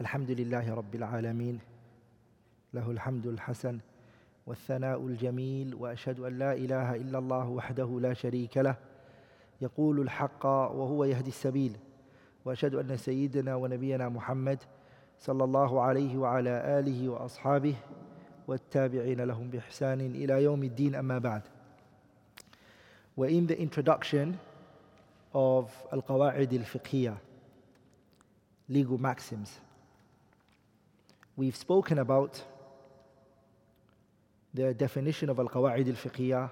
الحمد لله رب العالمين. له الحمد الحسن والثناء الجميل وأشهد أن لا إله إلا الله وحده لا شريك له. يقول الحق وهو يهدي السبيل. وأشهد أن سيدنا ونبينا محمد صلى الله عليه وعلى آله وأصحابه والتابعين لهم بإحسان إلى يوم الدين أما بعد. In the introduction of Al-Qawa'id al-Fiqhiyah, legal maxims. We've spoken about the definition of al-qawa'id al-fiqhiyah,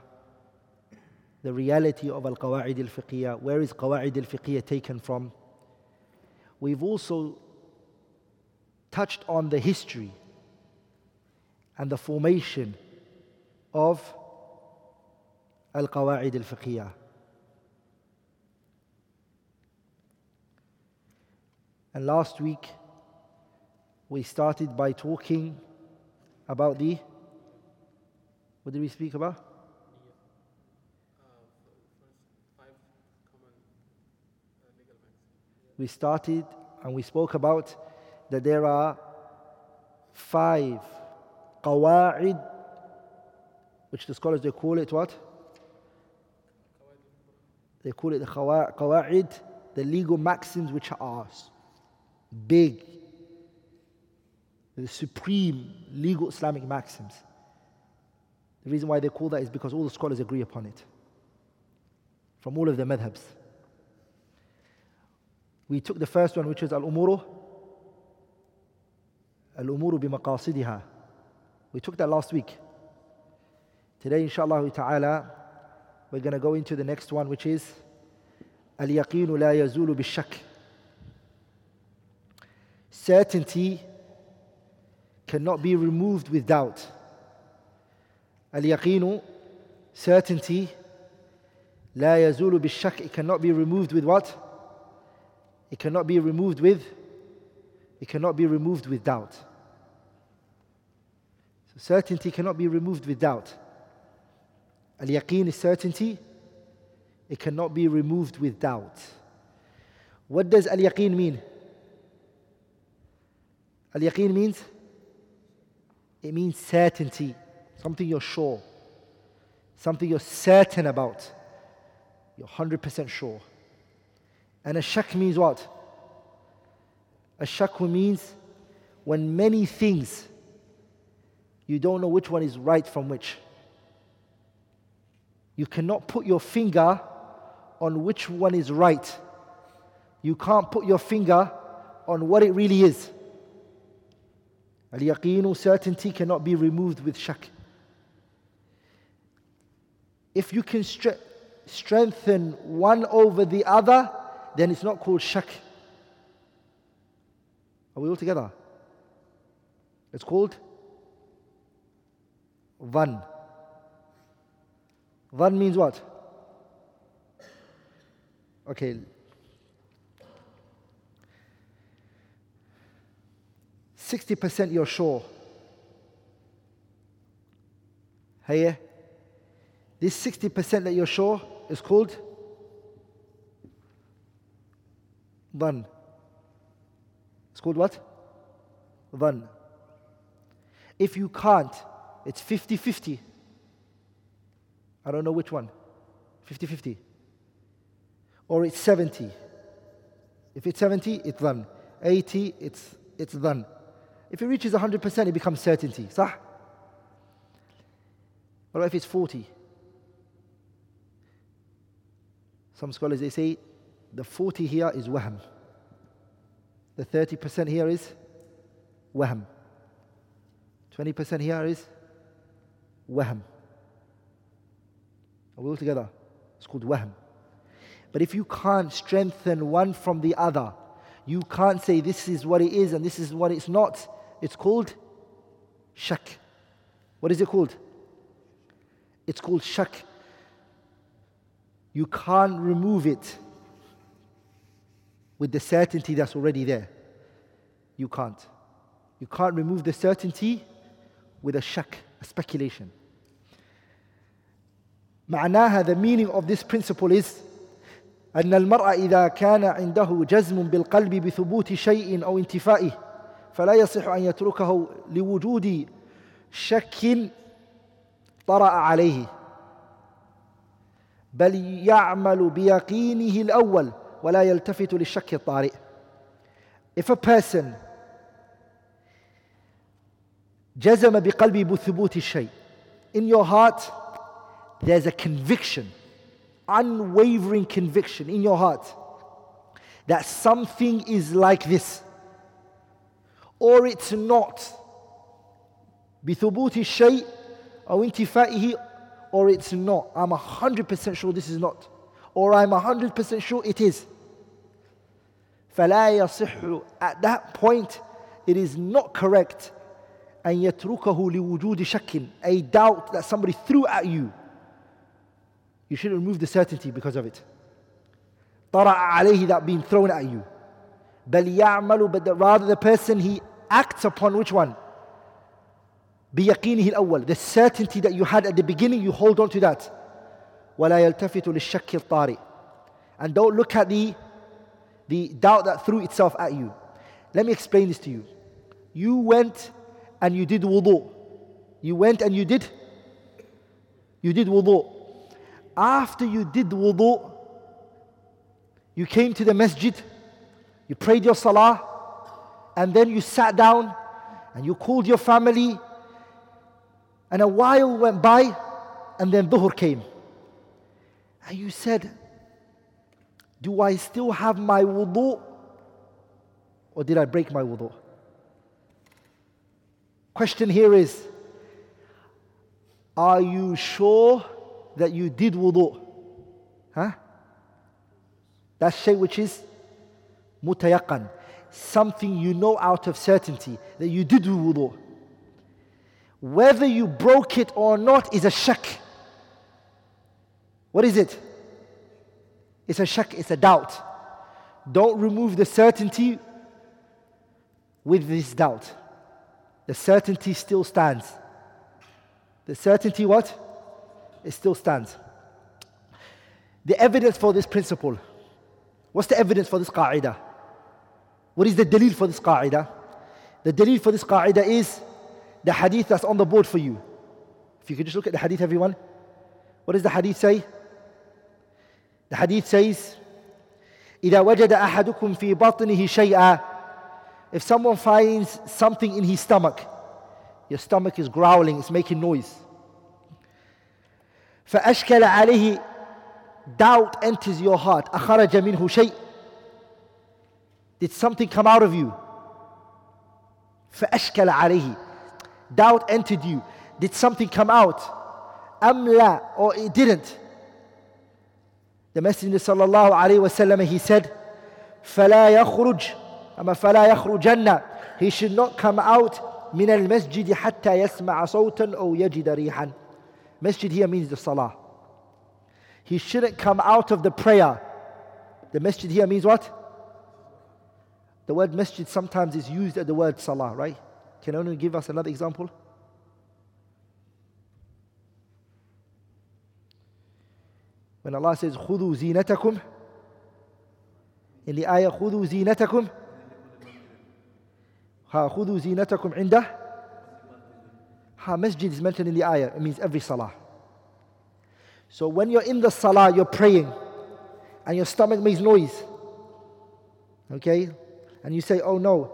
the reality of al-qawa'id al-fiqhiyah, where is qawa'id al-fiqhiyah taken from? We've also touched on the history and the formation of al-qawa'id al-fiqhiyah. And last week, we started by talking about the what did we speak about? We started and we spoke about that there are five qawa'id which the scholars they call it what? They call it the qawa'id, the legal maxims which are big, the supreme legal Islamic maxims. The reason why they call that is because all the scholars agree upon it. From all of the madhabs. We took the first one, which is al-umuru, al-umuru bimaqasidiha. We took that last week. Today, inshallah ta'ala, we're going to go into the next one, which is Al-yaqeen la yazulu bishak. Certainty cannot be removed with doubt. Al-yaqeen, certainty, la yazulu bishak. It cannot be removed with what? It cannot be removed with. It cannot be removed with doubt. So certainty cannot be removed with doubt. Al yaqeen is certainty, it cannot be removed with doubt. What does al yaqeen mean? Al yaqeen means it means certainty, something you're sure, something you're certain about, you're 100% sure. And a shak means what? A shak means when many things you don't know which one is right from which. You cannot put your finger on which one is right. You can't put your finger on what it really is. Al yaqeen, certainty, cannot be removed with shak. If you can stre- strengthen one over the other, then it's not called shak. Are we all together? It's called van. Dhan means what? Okay. Sixty percent you're sure. Hey, this sixty percent that you're sure is called dhan. It's called what? Dhan. If you can't, it's 50 50. I don't know which one 50 50. Or it's 70. If it's 70, it's dhan. 80, it's, it's dhan. If it reaches 100%, it becomes certainty. Sah? What if it's 40? Some scholars they say the 40 here is wahm. The 30% here is wahm. 20% here is wahm. Are we all together? It's called wahm. But if you can't strengthen one from the other, you can't say this is what it is and this is what it's not. It's called shak. What is it called? It's called shak. You can't remove it with the certainty that's already there. You can't. You can't remove the certainty with a shak, a speculation. معناها the meaning of this principle is أن المرء إذا كان عنده جزم بالقلب بثبوت شيء أو انتفائه فلا يصح أن يتركه لوجود شك طرأ عليه بل يعمل بيقينه الأول ولا يلتفت للشك الطارئ If a person جزم بقلبه بثبوت الشيء In your heart there's a conviction unwavering conviction in your heart that something is like this or it's not بثبوت الشيء أو انتفائه or it's not I'm 100% sure this is not or I'm 100% sure it is فلا يصح at that point it is not correct أن يتركه لوجود شك a doubt that somebody threw at you you should remove the certainty because of it طرأ عليه that being thrown at you بل يعمل but the, rather the person he acts upon which one بيقينه الأول the certainty that you had at the beginning you hold on to that ولا يلتفت للشك الطارئ and don't look at the the doubt that threw itself at you let me explain this to you you went and you did wudu you went and you did you did wudu after you did wudu you came to the masjid you prayed your salah and then you sat down and you called your family and a while went by, and then Dhuhr came. And you said, Do I still have my wudu? Or did I break my wudu? Question here is Are you sure that you did wudu? Huh? That's shay which is mutayaqqan. Something you know out of certainty that you did do wudu. Whether you broke it or not is a shak. What is it? It's a shak, it's a doubt. Don't remove the certainty with this doubt. The certainty still stands. The certainty what? It still stands. The evidence for this principle. What's the evidence for this qa'idah? What is the dalil for this qa'idah? The dalil for this qa'idah is the hadith that's on the board for you. If you could just look at the hadith, everyone. What does the hadith say? The hadith says, إذا وجد أحدكم في بطنه شيئا If someone finds something in his stomach, your stomach is growling, it's making noise. فأشكل عليه doubt enters your heart أخرج منه شيء Did something come out of you? فأشكل عليه doubt entered you. Did something come out? Amla, or it didn't. The Messenger sallallahu alayhi wasallam he said, فلا يخرج أما فلا يخرجن He should not come out من المسجد حتى يسمع صوتا أو يجد ريحا. Masjid here means the salah. He shouldn't come out of the prayer. The masjid here means what? The word masjid sometimes is used at the word salah, right? Can anyone give us another example? When Allah says, خُذُوا زِينَتَكُمْ In the ayah, خُذُوا زِينَتَكُمْ Ha, خُذُوا زِينَتَكُمْ عِنْدَهِ Ha, masjid is mentioned in the ayah. It means every salah. So when you're in the salah, you're praying, and your stomach makes noise. Okay? And you say, oh no,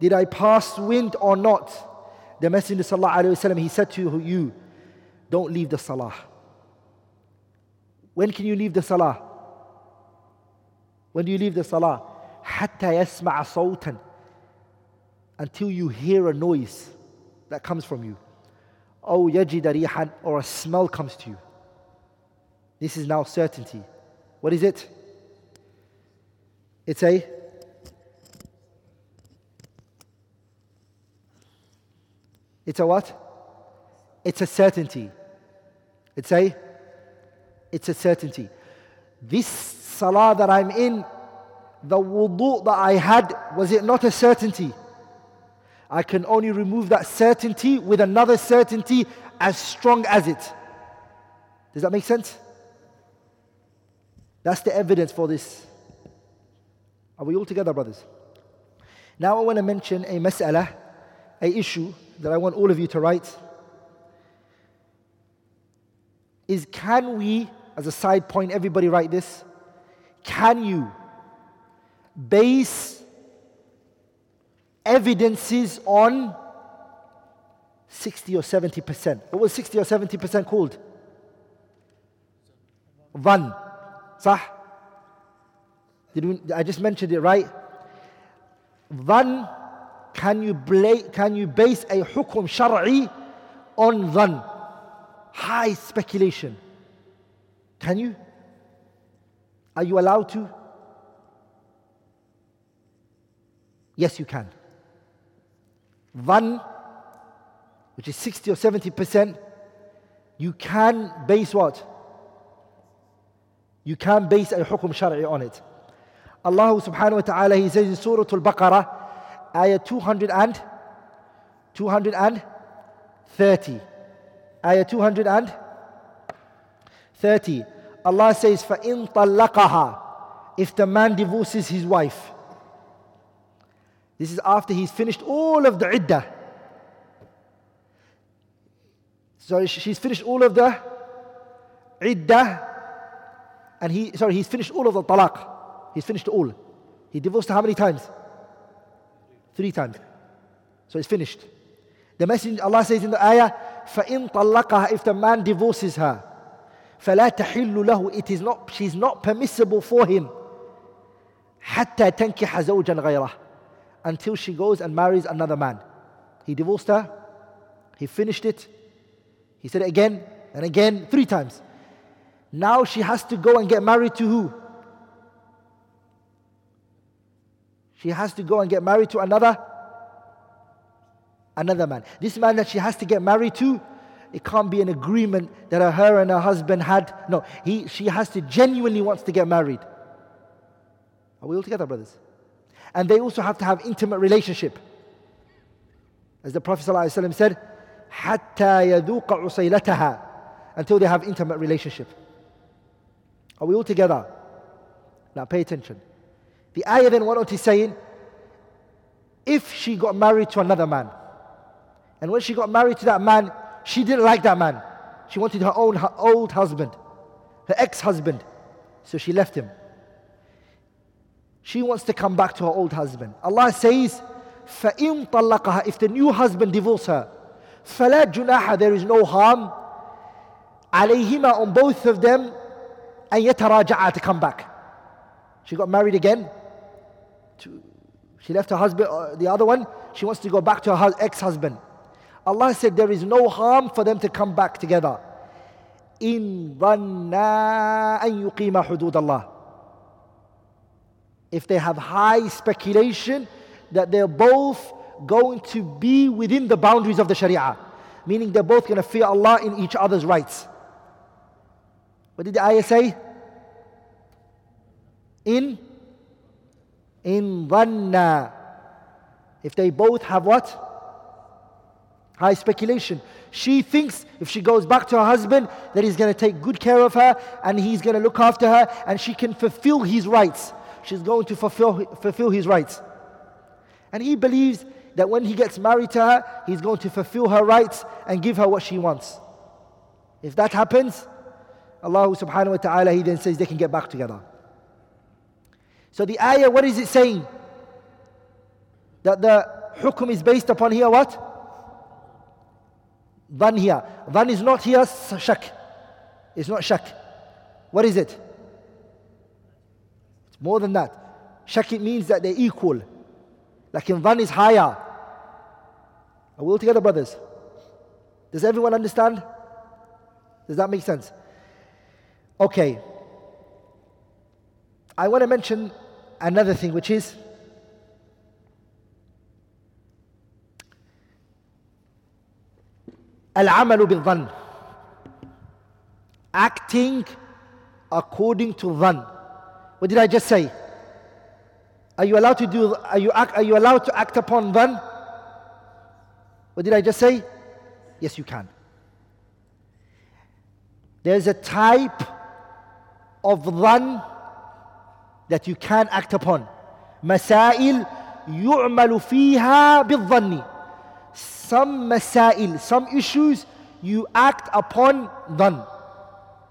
did I pass wind or not? The Messenger وسلم, he said to you, don't leave the salah. When can you leave the salah? When do you leave the salah? حتى يسمع صوتا until you hear a noise that comes from you. أو يجد ريحا or a smell comes to you. This is now certainty. What is it? It's a It's a what? It's a certainty. It's a it's a certainty. This salah that I'm in, the wudu that I had, was it not a certainty? I can only remove that certainty with another certainty as strong as it. Does that make sense? That's the evidence for this. Are we all together, brothers? Now I want to mention a mas'ala, a issue that I want all of you to write. Is can we, as a side point, everybody write this? Can you base evidences on 60 or 70%? What was 60 or 70% called? One. Sah? Did we, I just mentioned it, right? Dhan, can you, bla- can you base a hukum shar'i on dhan? High speculation. Can you? Are you allowed to? Yes, you can. Dhan, which is 60 or 70%, you can base what? You can base a hukum shar'i on it. Allah subhanahu wa ta'ala, He says in Surah Al-Baqarah, ayah 200 and 230. Ayah 230. Allah says, فَإِن طَلَّقَهَا If the man divorces his wife. This is after he's finished all of the iddah. So she's finished all of the iddah. And he, sorry, he's finished all of the talaq. He's finished all. He divorced her how many times? Three times. So it's finished. The message Allah says in the ayah, فَإِن طَلَّقَهَا If the man divorces her, فَلَا تَحِلُّ لَهُ It is not, she's not permissible for him. حَتَّى تَنْكِحَ زَوْجًا غَيْرَهُ Until she goes and marries another man. He divorced her. He finished it. He said it again and again, three times. Now she has to go and get married to who? She has to go and get married to another another man. This man that she has to get married to, it can't be an agreement that her and her husband had. No, he, she has to genuinely wants to get married. Are we all together, brothers? And they also have to have intimate relationship. As the Prophet ﷺ said, حَتَّى يَذُوقَ عُصَيْلَتَهَا Until they have intimate relationship. Are we all together? Now pay attention. The ayah then went on to saying, if she got married to another man, and when she got married to that man, she didn't like that man. She wanted her own her old husband, her ex husband. So she left him. She wants to come back to her old husband. Allah says, فَإِن طَلَّقَهَا If the new husband divorce her, فَلَا جُنَاحَ There is no harm عَلَيْهِمَا On both of them أَن يَتَرَاجَعَا To come back. She got married again. She left her husband, uh, the other one, she wants to go back to her ex husband. Allah said there is no harm for them to come back together. In dhanna an yuqima hudud Allah. If they have high speculation that they're both going to be within the boundaries of the Sharia, meaning they're both going to fear Allah in each other's rights. What did the ayah say? In in dhanna. If they both have what? High speculation. She thinks if she goes back to her husband that he's going to take good care of her and he's going to look after her and she can fulfill his rights. She's going to fulfill, fulfill his rights. And he believes that when he gets married to her, he's going to fulfill her rights and give her what she wants. If that happens, Allah subhanahu wa ta'ala, He then says they can get back together. So the ayah, what is it saying? That the hukum is based upon here what? Dhan here. Dhan is not here shak. It's not shak. What is it? It's more than that. Shak it means that they're equal. Like in dhan is higher. Are we all together, brothers? Does everyone understand? Does that make sense? Okay. I want to mention another thing, which is العمل بالظن acting according to dhan what did I just say are you allowed to do are you act, are you allowed to act upon dhan what did I just say yes you can there's a type of dhan that you can act upon. Masail يعمل فيها bidhanni. Some masail, some issues you act upon dhan,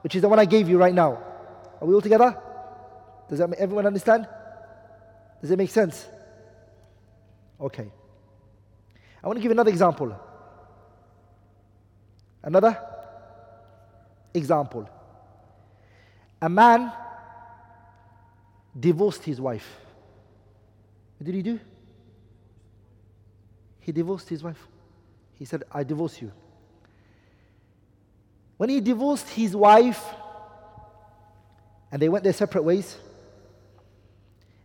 which is the one I gave you right now. Are we all together? Does that everyone understand? Does it make sense? Okay. I want to give another example. Another example. A man divorced his wife. What did he do? He divorced his wife. He said, I divorce you. When he divorced his wife and they went their separate ways,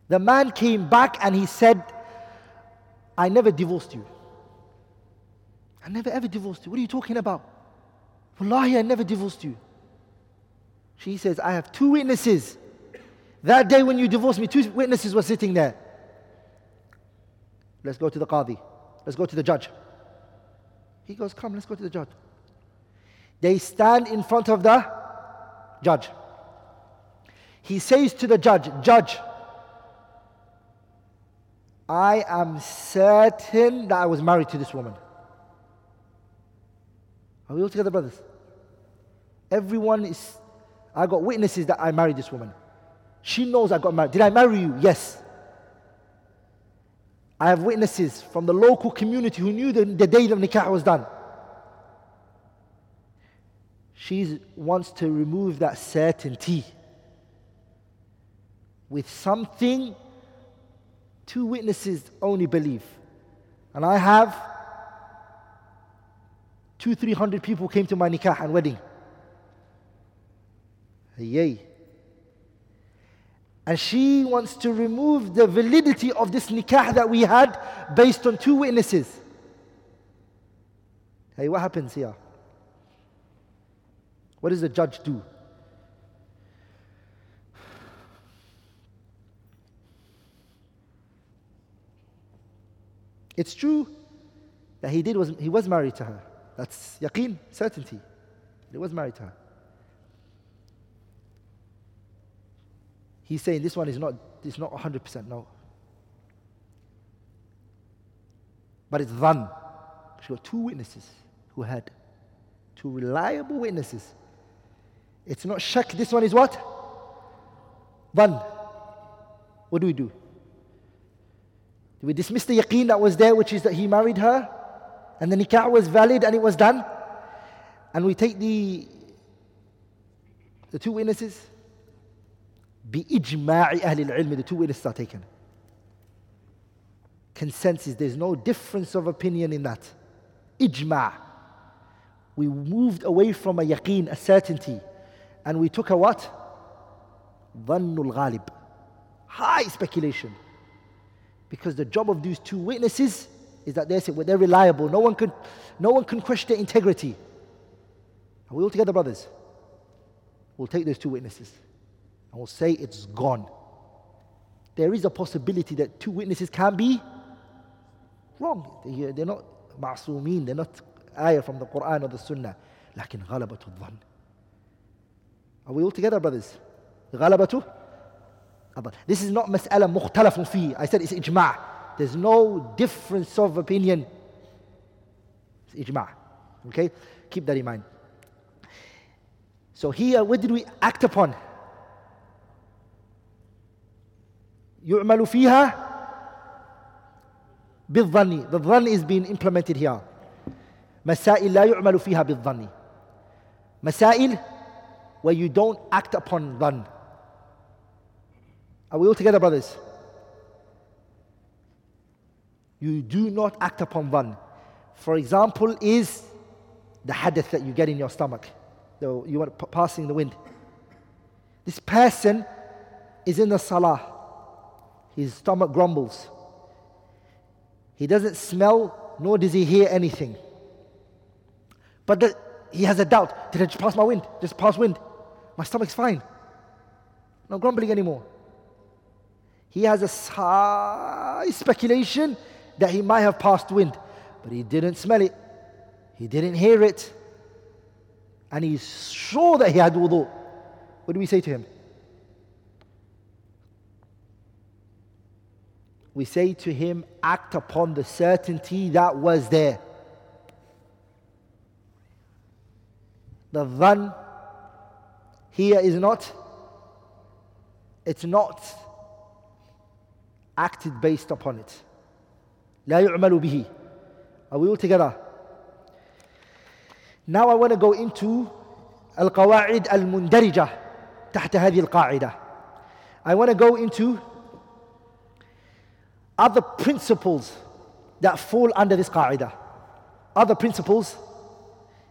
the man came back and he said, I never divorced you. I never ever divorced you. What are you talking about? Wallahi, I never divorced you. She says, I have two witnesses that day when you divorced me, two witnesses were sitting there. Let's go to the Qadi. Let's go to the judge. He goes, Come, let's go to the judge. They stand in front of the judge. He says to the judge, Judge, I am certain that I was married to this woman. Are we all together, brothers? Everyone is, I got witnesses that I married this woman. She knows I got married. Did I marry you? Yes. I have witnesses from the local community who knew the, the day the nikah was done. She wants to remove that certainty with something two witnesses only believe. And I have two, three hundred people came to my nikah and wedding. Yay. And she wants to remove the validity of this nikah that we had based on two witnesses. Hey, what happens here? What does the judge do? It's true that he did was he was married to her. That's yaqeen, certainty. He was married to her. He's saying this one is not, it's not 100% no. But it's dhan. She got two witnesses who had two reliable witnesses. It's not shak. This one is what? Dhan. What do we do? Do we dismiss the yaqeen that was there, which is that he married her, and the nikah was valid and it was done? And we take the, the two witnesses بإجماع أهل العلم the two witnesses are taken consensus there's no difference of opinion in that ijma' we moved away from a yaqeen a certainty and we took a what ظن الغالب high speculation because the job of these two witnesses is that they're, they're reliable no one can no one can question their integrity are we all together brothers we'll take those two witnesses and will say it's gone. There is a possibility that two witnesses can be wrong. They're not ma'sumin, they're not ayah from the Quran or the Sunnah. لكن غلبة الظن. Are we all together, brothers? غلبة This is not مسألة مختلف فيه. I said it's ijma'. There's no difference of opinion. It's ijma'. Okay? Keep that in mind. So here, what did we act upon? يعمل فيها بالظن the ظن is being implemented here مسائل لا يعمل فيها بالظن مسائل where you don't act upon ظن are we all together brothers you do not act upon ظن for example is the hadith that you get in your stomach so you are passing the wind this person is in the salah his stomach grumbles. He doesn't smell, nor does he hear anything. But the, he has a doubt. Did I just pass my wind? Just pass wind. My stomach's fine. No grumbling anymore. He has a high speculation that he might have passed wind, but he didn't smell it. He didn't hear it. And he's sure that he had wudu. What do we say to him? we say to him, act upon the certainty that was there. The dhan here is not, it's not acted based upon it. لا يعمل به. Are we all together? Now I want to go into القواعد المندرجة تحت هذه القاعدة. I want to go into other principles that fall under this qa'idah. Other principles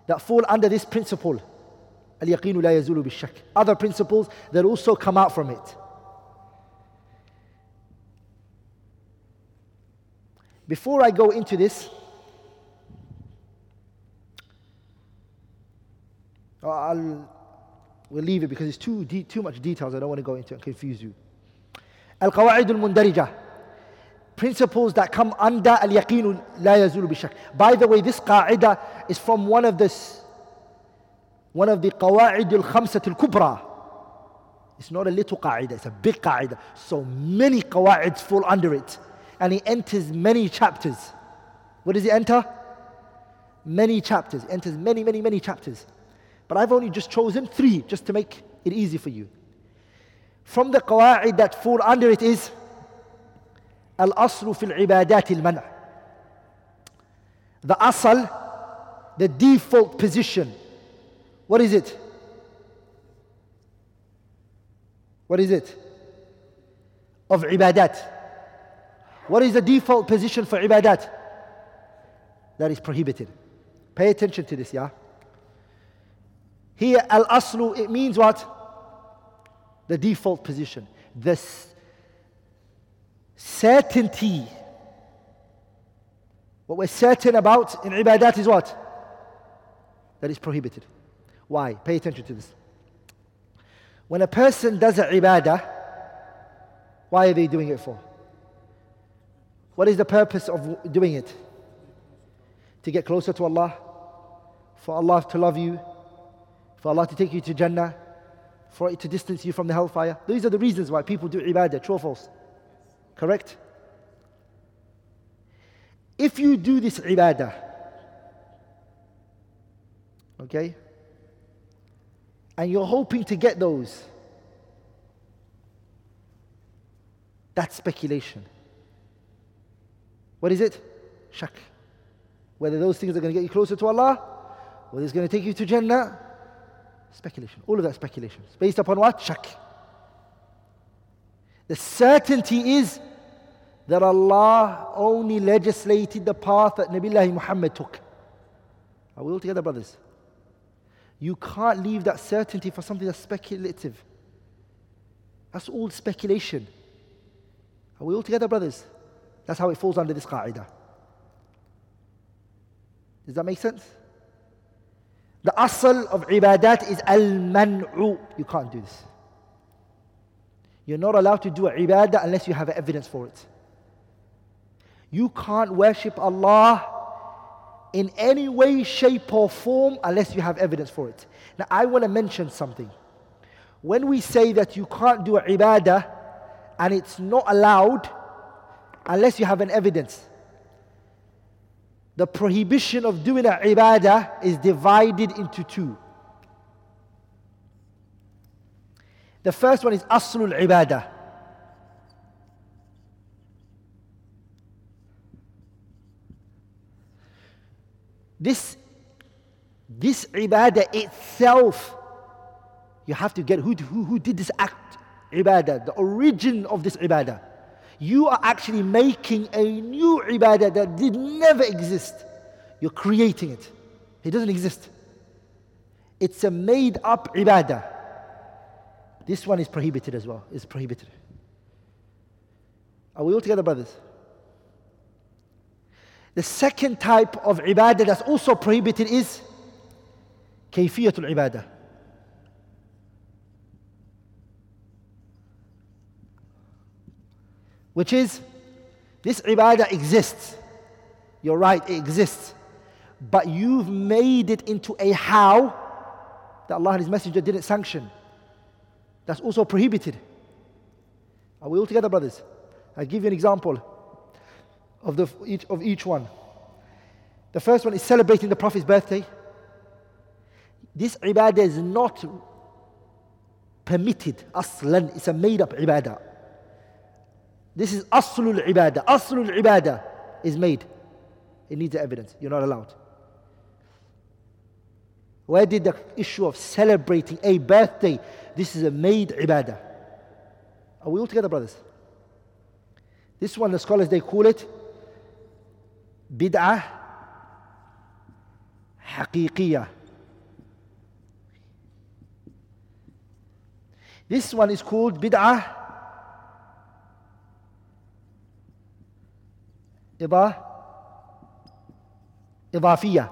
that fall under this principle. Al-yaqeen la yazulu. Other principles that also come out from it. Before I go into this, uh, I'll, we'll leave it because it's too, de- too much details. I don't want to go into it and confuse you. Al-Qawa'id al-Mundarijah principles that come under al-yaqeen la yazulu bishak. By the way, this qaida is from one of this one of the qawaid al-khamsat al-kubra. It's not a little qaida, it's a big qaida. So many qawaids fall under it. And it enters many chapters. What does it enter? Many chapters. It enters many, many, many chapters. But I've only just chosen three just to make it easy for you. From the qawaid that fall under it is الأصل في العبادات المنع The asal, the default position. What is it? What is it? Of ibadat. What is the default position for ibadat? That is prohibited. Pay attention to this, yeah? Here, al aslu, it means what? The default position. The certainty. What we're certain about in ibadat is what? That is prohibited. Why? Pay attention to this. When a person does a ibadah, why are they doing it for? What is the purpose of doing it? To get closer to Allah, for Allah to love you, for Allah to take you to Jannah, for it to distance you from the hellfire. These are the reasons why people do ibadah, true or false? Correct? If you do this ibadah, okay, and you're hoping to get those, that's speculation. What is it? Shak. Whether those things are going to get you closer to Allah, whether it's going to take you to Jannah, speculation. All of that speculation. It's based upon what? Shak. The certainty is that Allah only legislated the path that Nabi Muhammad took. Are we all together, brothers? You can't leave that certainty for something that's speculative. That's all speculation. Are we all together, brothers? That's how it falls under this qa'idah. Does that make sense? The asl of ibadat is al-man'u. You can't do this. You're not allowed to do ibadah unless you have evidence for it. You can't worship Allah in any way, shape, or form unless you have evidence for it. Now, I want to mention something. When we say that you can't do ibadah and it's not allowed unless you have an evidence, the prohibition of doing a ibadah is divided into two. The first one is aslul ibadah. This, this ibadah itself, you have to get who, who, who did this act, ibadah, the origin of this ibadah. You are actually making a new ibadah that did never exist. You're creating it. It doesn't exist. It's a made up ibadah. This one is prohibited as well. It's prohibited. Are we all together, brothers? The second type of ibadah that's also prohibited is kayfiyatul ibadah. Which is, this ibadah exists. You're right, it exists. But you've made it into a how that Allah and His Messenger didn't sanction. That's also prohibited. Are we all together, brothers? I'll give you an example. of, the, each, of each one. The first one is celebrating the Prophet's birthday. This ibadah is not permitted. Aslan, it's a made up ibadah. This is aslul ibadah. Aslul ibadah is made. It needs evidence. You're not allowed. Where did the issue of celebrating a birthday? This is a made ibadah. Are we all together, brothers? This one, the scholars, they call it bid'ah haqiqiyah. This one is called bid'ah idah idafiyah,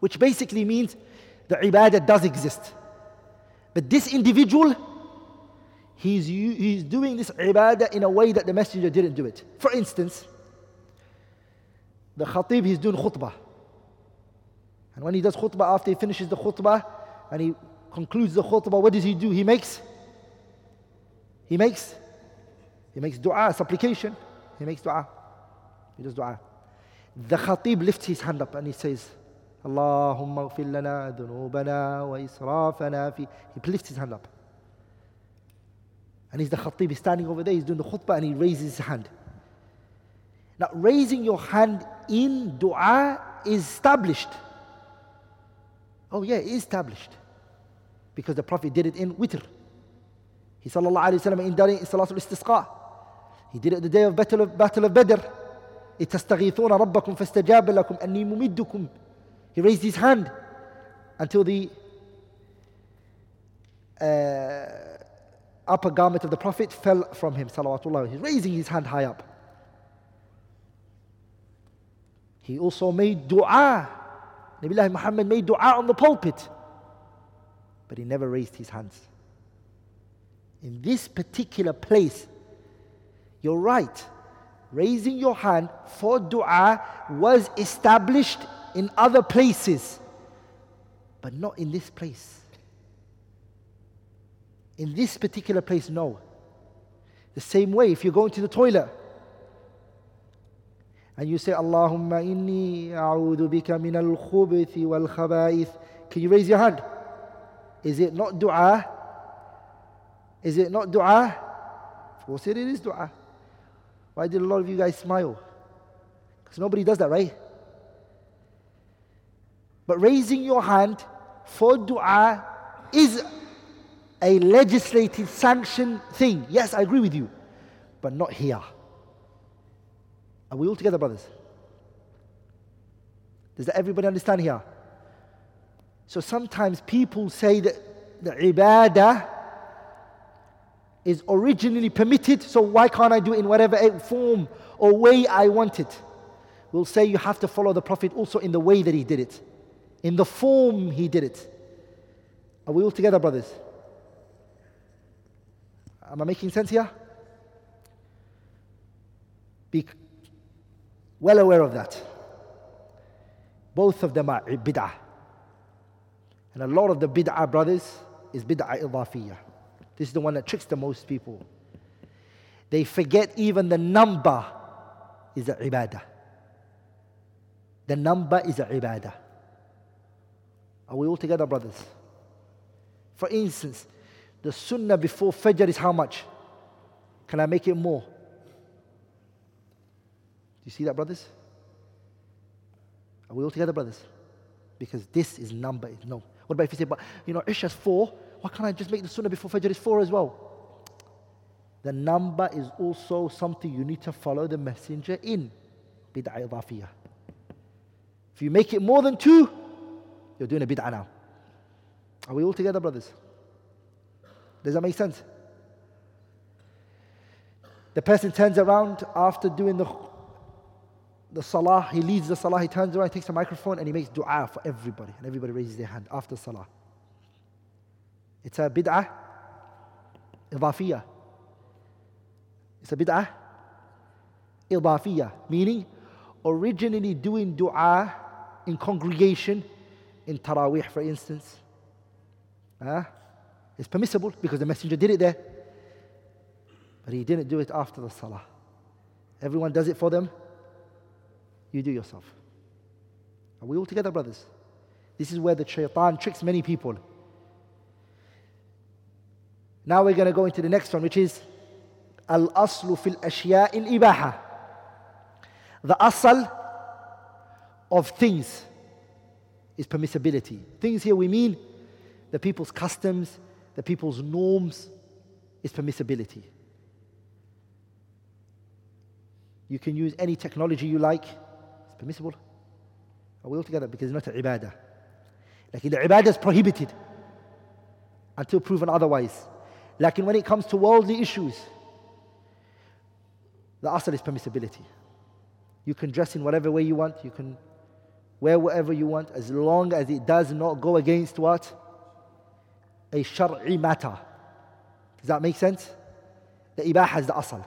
which basically means the ibadah does exist. But this individual, he's, he's doing this ibadah in a way that the messenger didn't do it. For instance, the khatib, he's doing khutbah. And when he does khutbah, after he finishes the khutbah and he concludes the khutbah, what does he do? He makes, he makes, he makes dua, supplication. He makes dua. He does dua. The khatib lifts his hand up and he says, اللهم اغفر لنا ذنوبنا وإسرافنا في He lifts his hand up. And he's the khatib, he's standing over there, he's doing the khutbah and he raises his hand. Now, raising your hand in dua is established. Oh, yeah, it is established. Because the Prophet did it in witr. He sallallahu alayhi wa sallam in during Salatul Istisqa. He did it the day of Battle of, battle of Badr. تستغيثون ربكم فاستجاب لكم أني ممدكم He raised his hand until the uh, upper garment of the Prophet fell from him. Salawatullah. He's raising his hand high up. He also made dua. Nabiullah Muhammad made dua on the pulpit. But he never raised his hands. In this particular place, you're right. Raising your hand for dua was established in other places, but not in this place. In this particular place, no. The same way, if you're going to the toilet and you say, Allahumma inni a'udhu bika min al khubithi wal khaba'ith, can you raise your hand? Is it not dua? Is it not dua? Of course it is dua. Why did a lot of you guys smile? Because nobody does that, right? But raising your hand for dua is a legislated, sanctioned thing. Yes, I agree with you, but not here. Are we all together, brothers? Does that everybody understand here? So sometimes people say that the ibadah is originally permitted, so why can't I do it in whatever form or way I want it? We'll say you have to follow the Prophet also in the way that he did it, in the form he did it. Are we all together, brothers? Am I making sense here? Be well aware of that. Both of them are bid'ah. And a lot of the bid'ah, brothers, is bid'ah idafiyah. This is the one that tricks the most people. They forget even the number is a ibadah. The number is a ibadah. Are we all together, brothers? For instance, the sunnah before Fajr is how much? Can I make it more? Do you see that, brothers? Are we all together, brothers? Because this is number. No. What about if you say, but you know, Isha's four, why can't I just make the sunnah before Fajr is four as well? The number is also something you need to follow the messenger in. Bid'ah. If you make it more than two, you're doing a bid'ah now. Are we all together, brothers? Does that make sense? The person turns around after doing the, the salah, he leads the salah, he turns around, he takes the microphone, and he makes dua for everybody. And everybody raises their hand after salah. It's a bid'ah idafiyah. It's a bid'ah idafiyah, meaning originally doing dua in congregation, in Taraweeh, for instance. Uh, it's permissible because the Messenger did it there. But he didn't do it after the Salah. Everyone does it for them You do yourself. Are we all together, brothers? This is where the shaitan tricks many people. Now we're going to go into the next one, which is Al Aslu fil Ashya il Ibaha. The asal of things is permissibility. Things here we mean the people's customs, the people's norms, is permissibility. You can use any technology you like, it's permissible. Are we all together? Because it's not an ibadah. Like the ibadah is prohibited until proven otherwise. Like when it comes to worldly issues, the asal is permissibility. You can dress in whatever way you want, you can wear whatever you want, as long as it does not go against what? A shar'i matter. Does that make sense? The ibaha is the asal.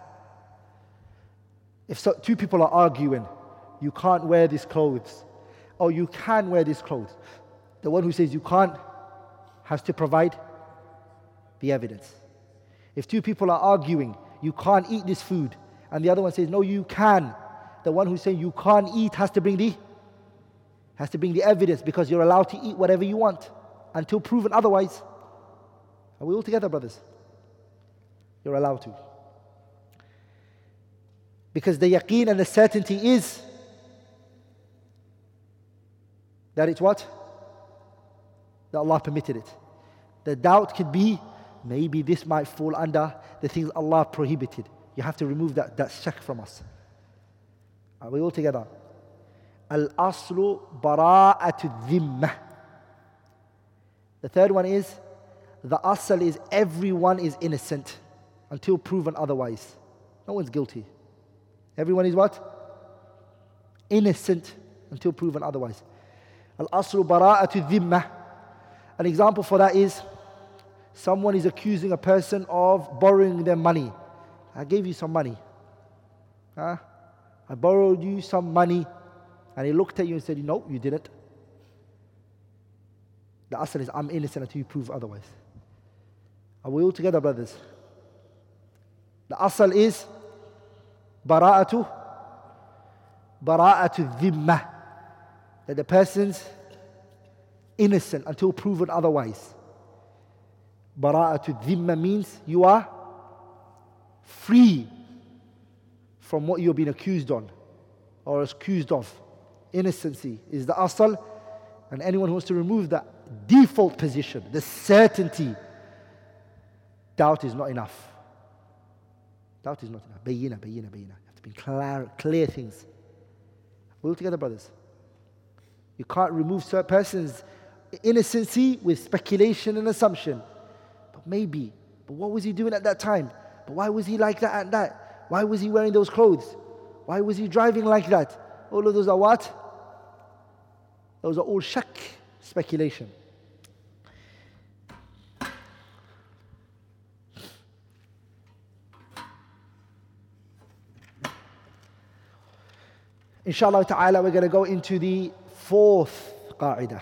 If so, two people are arguing, you can't wear these clothes, or you can wear these clothes. The one who says you can't has to provide the evidence. If two people are arguing, you can't eat this food, and the other one says, no, you can. The one who's saying you can't eat has to bring the has to bring the evidence because you're allowed to eat whatever you want until proven otherwise. Are we all together, brothers? You're allowed to. Because the yaqeen and the certainty is that it's what? That Allah permitted it. The doubt could be maybe this might fall under the things Allah prohibited. You have to remove that, that shak from us. Are we all together? Al-aslu bara'atu. The third one is, the asal is everyone is innocent until proven otherwise. No one's guilty. Everyone is what? Innocent until proven otherwise. Al-aslu bara'atu. An example for that is, someone is accusing a person of borrowing them money. I gave you some money. Huh? I borrowed you some money and he looked at you and said, No, you didn't. The asal is, I'm innocent until you prove otherwise. Are we all together, brothers? The asal is bara'atu, bara'atu dhimma. That the person's innocent until proven otherwise. Bara'atu dhimma means you are free from what you're being accused on or accused of innocency is the asal, and anyone who wants to remove the default position, the certainty, doubt is not enough. Doubt is not enough. Bayina, bayina, bayina. You have to be clear, clear things. We're all together, brothers. You can't remove certain person's innocency with speculation and assumption. But maybe. But what was he doing at that time? But why was he like that at that? Why was he wearing those clothes? Why was he driving like that? All of those are what? Those are all shak, speculation. Inshallah ta'ala, we're going to go into the fourth qa'idah.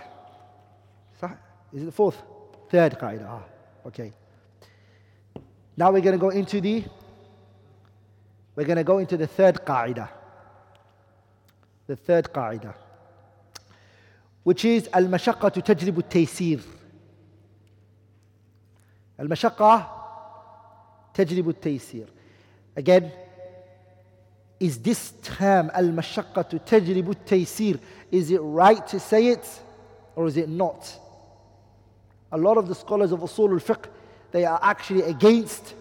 Is it the fourth? Third qa'idah. Ah, okay. Now we're going to go into the we're going to go into the third qa'idah. The third qa'idah which is المشقة تجلب التيسير المشقة تجلب التيسير again is this term المشقة تجلب التيسير is it right to say it or is it not a lot of the scholars of usul al-fiqh they are actually against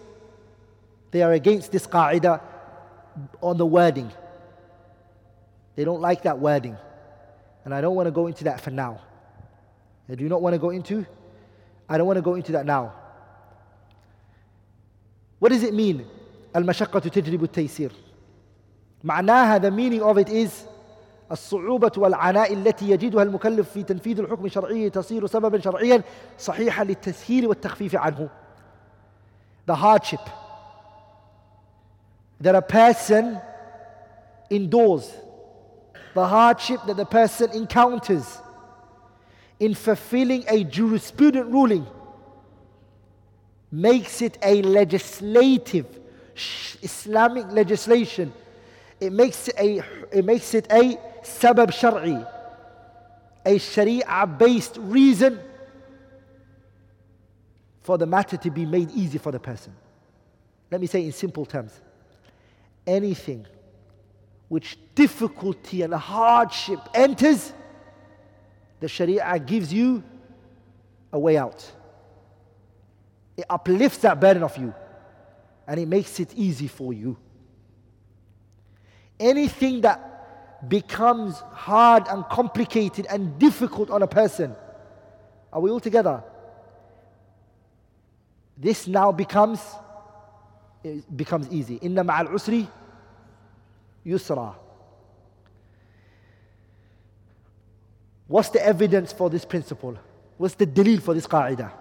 they are against this qaida on the wording they don't like that wording and I don't want to go into that for now. I do not want to go into, I don't want to go into that now. What does it mean? المشقة تجلب التيسير. معناها the meaning of it is الصعوبة والعناء التي يجدها المكلف في تنفيذ الحكم الشرعي تصير سببا شرعيا صحيحا للتسهيل والتخفيف عنه. The hardship that a person endures the hardship that the person encounters in fulfilling a jurisprudent ruling makes it a legislative Islamic legislation. It makes it a, it makes it a sabab shar'i, a sharia based reason for the matter to be made easy for the person. Let me say in simple terms anything which difficulty and hardship enters, the Sharia gives you a way out. It uplifts that burden of you and it makes it easy for you. Anything that becomes hard and complicated and difficult on a person, are we all together? This now becomes becomes easy. Inna ma'al usri yusra. What's the evidence for this principle? What's the delil for this qa'idah?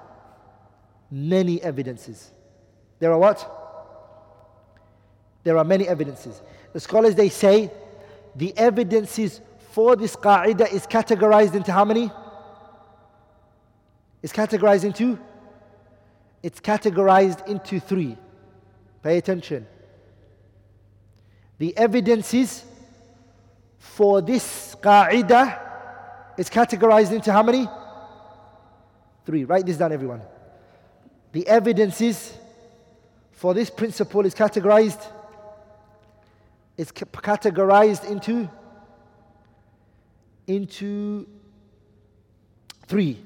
Many evidences. There are what? There are many evidences. The scholars they say the evidences for this qa'idah is categorized into how many? It's categorized into? It's categorized into three. Pay attention. The evidences for this qa'idah is categorized into how many? Three. Write this down, everyone. The evidences for this principle is categorized is categorized into into three.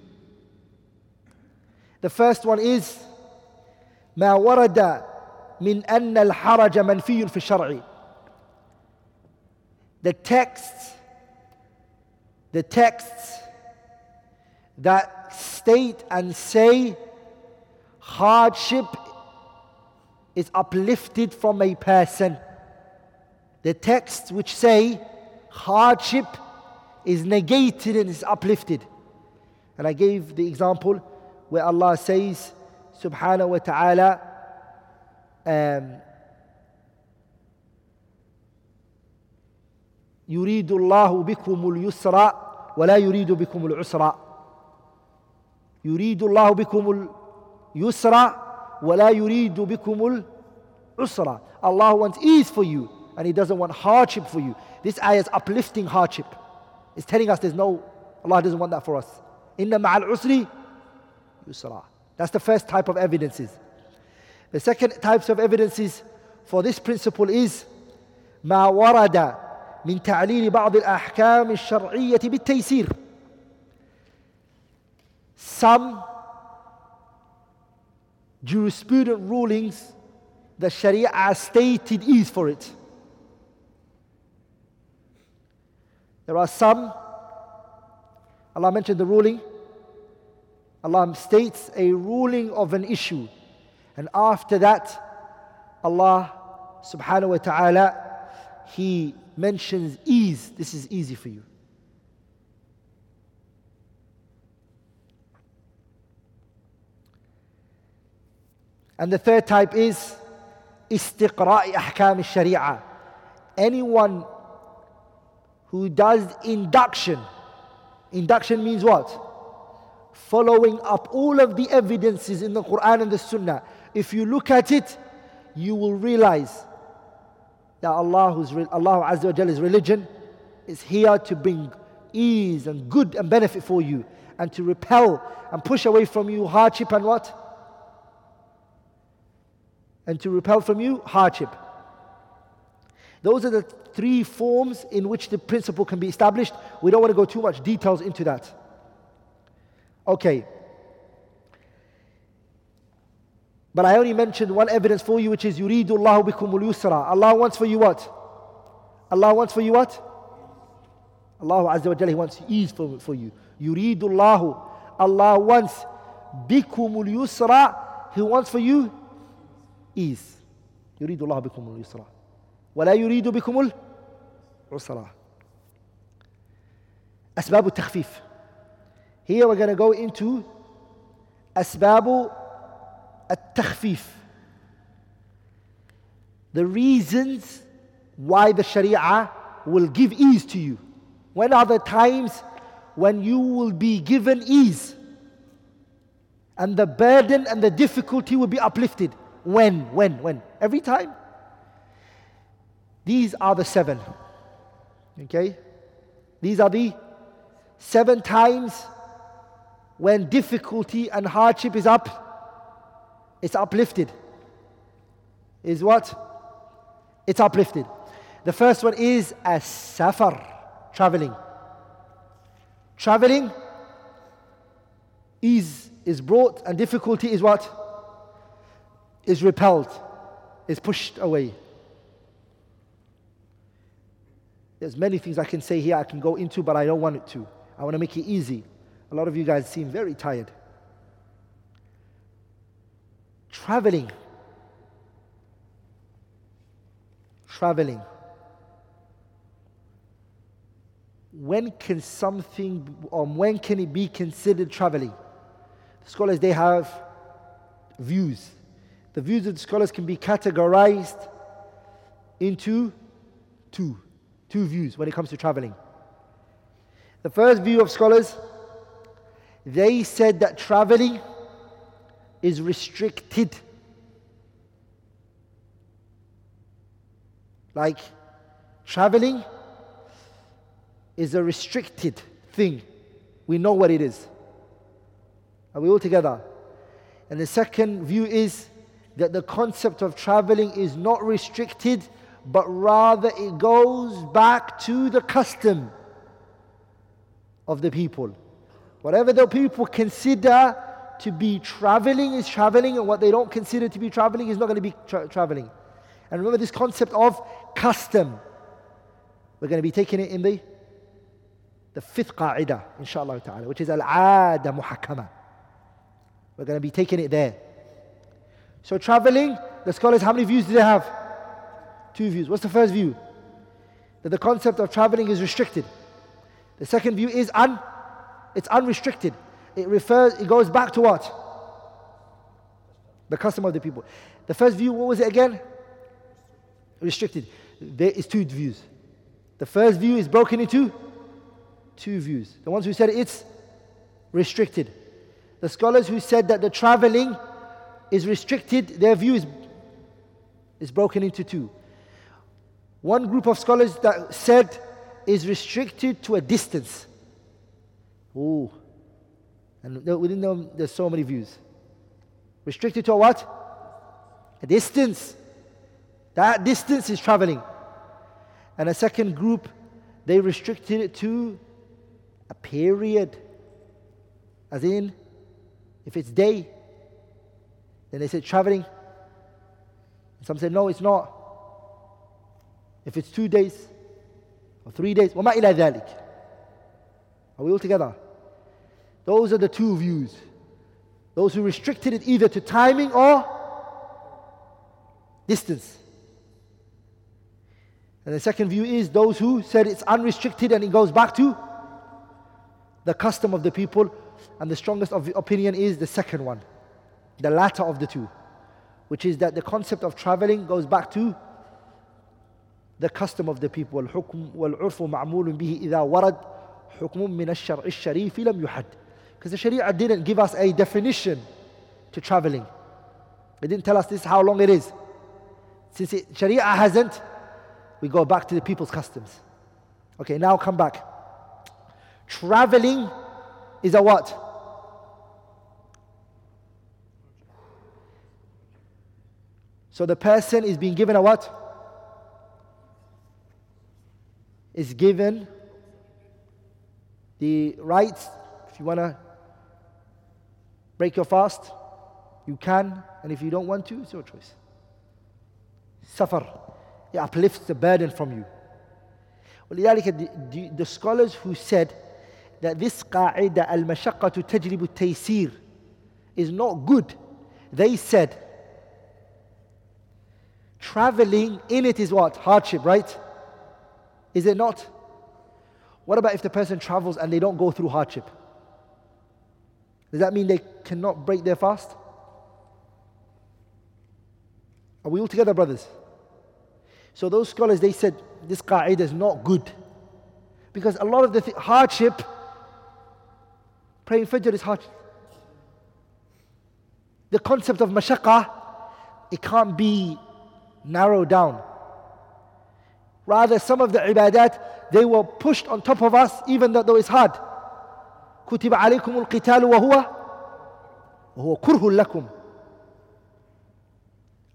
The first one is ما ورد من أن الحرج منفي في الشرع the texts the texts that state and say hardship is uplifted from a person. The texts which say hardship is negated and is uplifted. And I gave the example where Allah says subhanahu wa ta'ala um, يريد الله بكم اليسر ولا يريد بكم العسر يريد الله بكم اليسر ولا يريد بكم العسر Allah wants ease for you and He doesn't want hardship for you. This ayah is uplifting hardship. It's telling us there's no, Allah doesn't want that for us. Inna ma'al usri yusra. That's the first type of evidences. The second types of evidences for this principle is ما ورد من تعليل بعض الأحكام الشرعية بالتيسير. Some jurisprudent rulings the Sharia stated ease for it. There are some, Allah mentioned the ruling, Allah states a ruling of an issue and after that, Allah subhanahu wa ta'ala, He mentions ease, this is easy for you. And the third type is istiqra'i ahkam sharia. Anyone who does induction. Induction means what? Following up all of the evidences in the Quran and the Sunnah. If you look at it, you will realize that Allah's, Allah Azza wa Jalla's religion is here to bring ease and good and benefit for you and to repel and push away from you hardship and what? And to repel from you hardship. Those are the three forms in which the principle can be established. We don't want to go too much details into that. Okay. But I only mentioned one evidence for you, which is يُرِيدُ اللَّهُ بِكُمُ الْيُسْرَ Allah wants for you what? Allah wants for you what? Allah Azza wa Jalla, He wants ease for, for you. يُرِيدُ اللَّهُ Allah wants بِكُمُ الْيُسْرَ He wants for you ease. يُرِيدُ اللَّهُ بِكُمُ الْيُسْرَ ولا يريد بكم العسرى أسباب التخفيف Here we're going to go into أسباب التخفيف the reasons why the sharia will give ease to you when are the times when you will be given ease and the burden and the difficulty will be uplifted when when when every time these are the seven okay These are the seven times when difficulty and hardship is up, it's uplifted. Is what? It's uplifted. The first one is a safar, traveling. Traveling is, is brought and difficulty is what? Is repelled, is pushed away. There's many things I can say here I can go into, but I don't want it to. I want to make it easy. A lot of you guys seem very tired. Traveling. Traveling. When can something, or when can it be considered traveling? The scholars, they have views. The views of the scholars can be categorized into two. Two views when it comes to traveling. The first view of scholars, they said that traveling is restricted. Like, traveling is a restricted thing. We know what it is. Are we all together? And the second view is that the concept of traveling is not restricted, but rather it goes back to the custom of the people. Whatever the people consider to be traveling is traveling, and what they don't consider to be traveling is not going to be tra- traveling. And remember this concept of custom. We're going to be taking it in the, the fifth qa'idah, inshallah ta'ala, which is al-'ada muhakkama. We're going to be taking it there. So traveling, the scholars, how many views do they have? Two views. What's the first view? That the concept of traveling is restricted. The second view is un, it's unrestricted. It refers, it goes back to what? The custom of the people. The first view, what was it again? Restricted. There is two views. The first view is broken into two views. The ones who said it's restricted. The scholars who said that the traveling is restricted, their view is, is broken into two. One group of scholars that said is restricted to a distance. Oh, and within them, there's so many views. Restricted to a what? A distance. That distance is traveling. And a second group, they restricted it to a period. As in, if it's day, then they said traveling. some said, no, it's not. If it's two days or three days, وَمَا إِلَى ذَلِكَ Are we all together? Those are the two views. Those who restricted it either to timing or distance. And the second view is those who said it's unrestricted and it goes back to the custom of the people. And the strongest of the opinion is the second one, the latter of the two, which is that the concept of traveling goes back to the custom of the people والحكم والعرف معمول به إذا ورد حكم من الشرع الشريف لم يحد because the Sharia didn't give us a definition to traveling. It didn't tell us this how long it is. Since it, Sharia hasn't we go back to the people's customs. Okay now come back. Traveling is a what? So the person is being given a what? Is given the rights. If you want to break your fast, you can. And if you don't want to, it's your choice. Suffer. It uplifts the burden from you. ولذلك the, the, the scholars who said that this قاعدة المشقة تجلب التيسير is not good, they said traveling in it is what? Hardship, right? Is it not? What about if the person travels and they don't go through hardship? Does that mean they cannot break their fast? Are we all together, brothers? So those scholars they said this qa'idah is not good because a lot of the th- hardship, praying Fajr is hard. The concept of mashaqah, it can't be narrowed down. Rather, some of the ibadat, they were pushed on top of us, even though it's hard. كتب عليكم القتال وهو وهو كره لكم.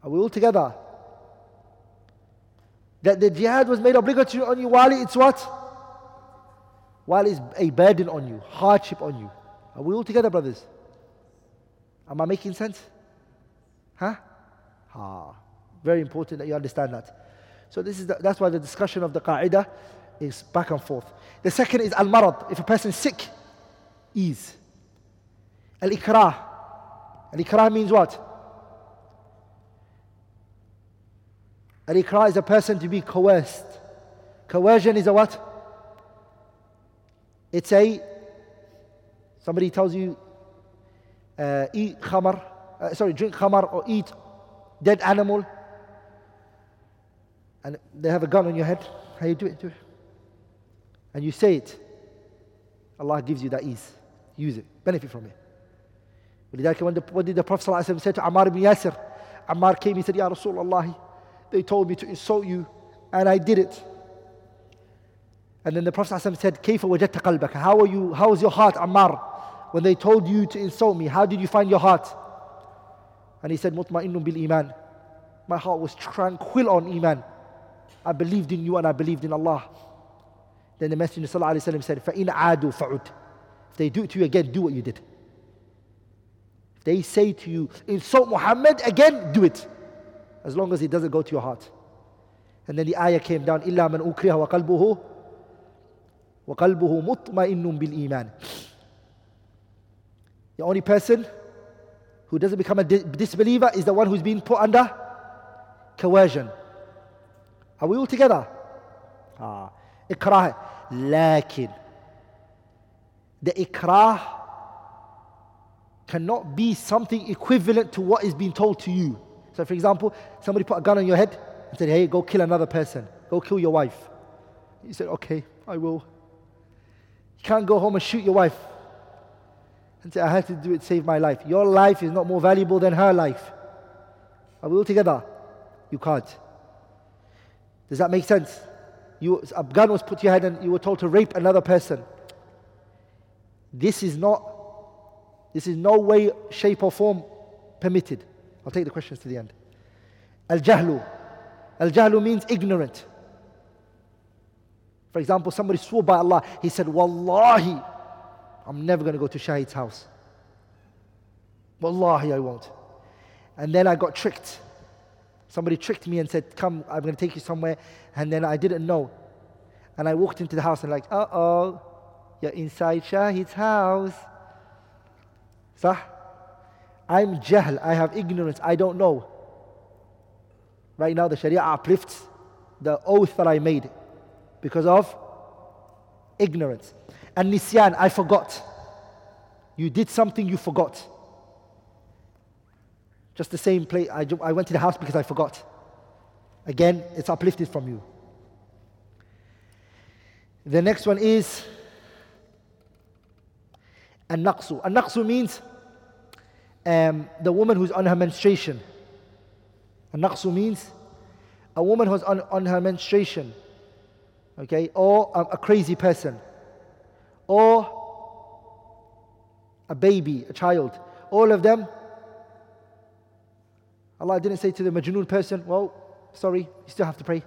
Are we all together? That the jihad was made obligatory on you while it's what? While it's a burden on you, hardship on you. Are we all together, brothers? Am I making sense? Huh? Ah, very important that you understand that. So this is the, that's why the discussion of the qa'idah is back and forth. The second is al-marad. If a person is sick, ease. Al-ikrah. Al-ikrah means what? Al-ikrah is a person to be coerced. Coercion is a what? It's a, somebody tells you, uh, eat khamar, uh, sorry, drink khamar or eat dead animal and they have a gun on your head. How you do it? Do it. And you say it. Allah gives you that ease. Use it. Benefit from it. when the, what did the Prophet ﷺ say to Ammar ibn Yasir? Ammar came, he said, Ya Rasulullah, they told me to insult you, and I did it. And then the Prophet ﷺ said, كيف وجدت قلبك? How are you, how is your heart, Ammar? When they told you to insult me, how did you find your heart? And he said, مطمئن بالإيمان. My heart was tranquil on Iman. I believed in you and I believed in Allah. Then the Messenger ﷺ said, فَإِنْ عَادُوا فَعُدْ If they do it to you again, do what you did. If they say to you, insult Muhammad again, do it. As long as it doesn't go to your heart. And then the ayah came down, إِلَّا مَنْ أُكْرِهَ وَقَلْبُهُ وَقَلْبُهُ مُطْمَئِنٌ بِالْإِيمَانِ The only person who doesn't become a disbeliever is the one who's been put under coercion. Are we all together? Ah. إكراه لكن the ikrah cannot be something equivalent to what is being told to you. So, for example, somebody put a gun on your head and said, Hey, go kill another person, go kill your wife. You said, Okay, I will. You can't go home and shoot your wife and say, I had to do it to save my life. Your life is not more valuable than her life. Are we all together? You can't. Does that make sense? You, a gun was put to your head and you were told to rape another person. This is not, this is no way, shape, or form permitted. I'll take the questions to the end. Al jahlu. Al jahlu means ignorant. For example, somebody swore by Allah, he said, Wallahi, I'm never going to go to Shahid's house. Wallahi, I won't. And then I got tricked. Somebody tricked me and said, Come, I'm going to take you somewhere. And then I didn't know. And I walked into the house and, like, uh oh, you're inside Shahid's house. Sah? I'm jahl, I have ignorance, I don't know. Right now, the Sharia uplifts the oath that I made because of ignorance. And nisyan, I forgot. You did something you forgot. Just the same place. I, I went to the house because I forgot. Again, it's uplifted from you. The next one is an-naqsu. An-naqsu means um, the woman who's on her menstruation. An-naqsu means a woman who's on, on her menstruation. Okay, or a, a crazy person. Or a baby, a child. All of them Allah didn't say to the majnoon person, well, sorry, you still have to pray.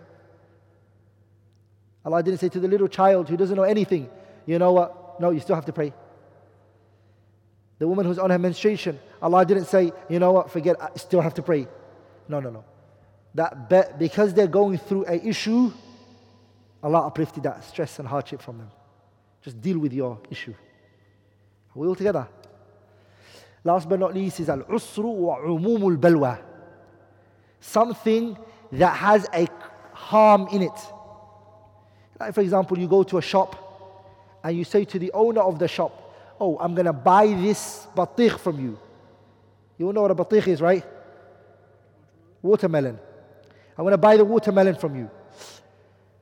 Allah didn't say to the little child who doesn't know anything, you know what? No, you still have to pray. The woman who's on her menstruation, Allah didn't say, you know what, forget, I still have to pray. No, no, no. That be, because they're going through a issue, Allah uplifted that stress and hardship from them. Just deal with your issue. Are we all together? Last but not least is al-usru wa umumul balwa something that has a harm in it. Like, for example, you go to a shop and you say to the owner of the shop, Oh, I'm going to buy this batikh from you. You all know what a batikh is, right? Watermelon. I'm going to buy the watermelon from you.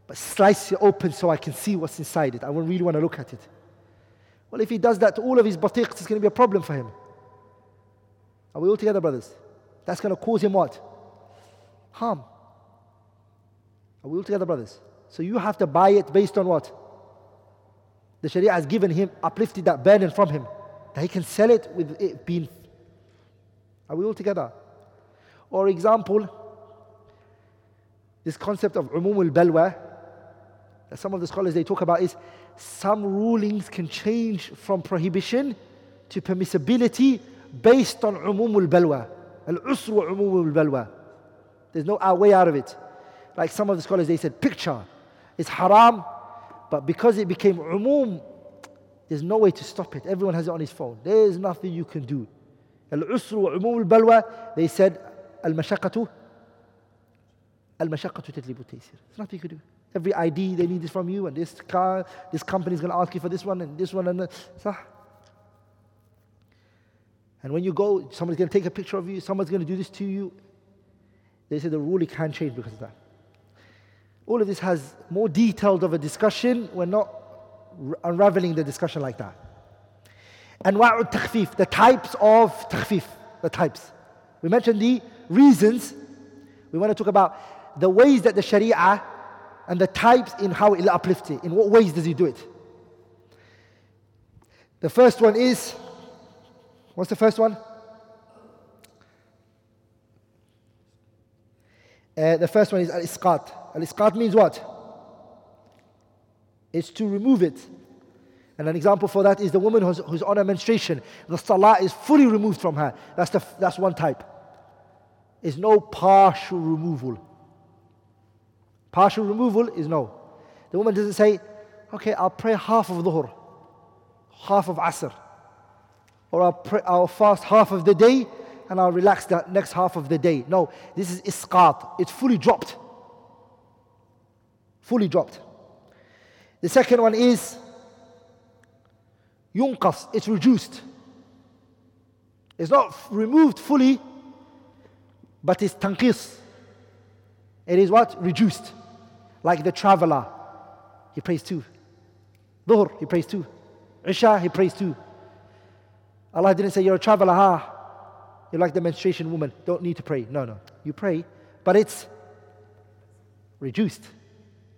But slice it open so I can see what's inside it. I really want to look at it. Well, if he does that to all of his batikhs, it's going to be a problem for him. Are we all together, brothers? That's going to cause him what? harm. Are we all together, brothers? So you have to buy it based on what? The Sharia has given him, uplifted that burden from him, that he can sell it with it being. Are we all together? Or example, this concept of umum al-balwa, that some of the scholars they talk about is some rulings can change from prohibition to permissibility based on umum al-balwa. Al-usru umum al-balwa. There's no way out of it. Like some of the scholars, they said picture is haram, but because it became umum, there's no way to stop it. Everyone has it on his phone. There's nothing you can do. Al-usru umum al-balwa, they said al-mashaqatu al-mashaqatu tatlibu taysir. There's nothing you can do. Every ID, they need this from you, and this car, this company is going to ask you for this one, and this one, and that. And when you go, someone's going to take a picture of you, someone's going to do this to you. They say the ruling can't change because of that. All of this has more detailed of a discussion. We're not unraveling the discussion like that. anwa'u takhfif, the types of takhfif, the types. We mentioned the reasons. We want to talk about the ways that the Sharia and the types in how it uplifts it. In what ways does he do it? The first one is, what's the first one? Uh, the first one is al-isqat. Al-isqat means what? It's to remove it. And an example for that is the woman who's, who's on a menstruation. The salah is fully removed from her. That's, the, that's one type. There's no partial removal. Partial removal is no. The woman doesn't say, okay, I'll pray half of dhuhr, half of asr, or I'll, pray, I'll fast half of the day and I'll relax the next half of the day. No, this is isqat. It's fully dropped. Fully dropped. The second one is yunqas. It's reduced. It's not removed fully, but it's tanqis. It is what? Reduced. Like the traveler. He prays two. Dhuhr, he prays two. Isha, he prays two. Allah didn't say you're a traveler, ha. You're like the menstruation woman, don't need to pray. No, no. You pray, but it's reduced.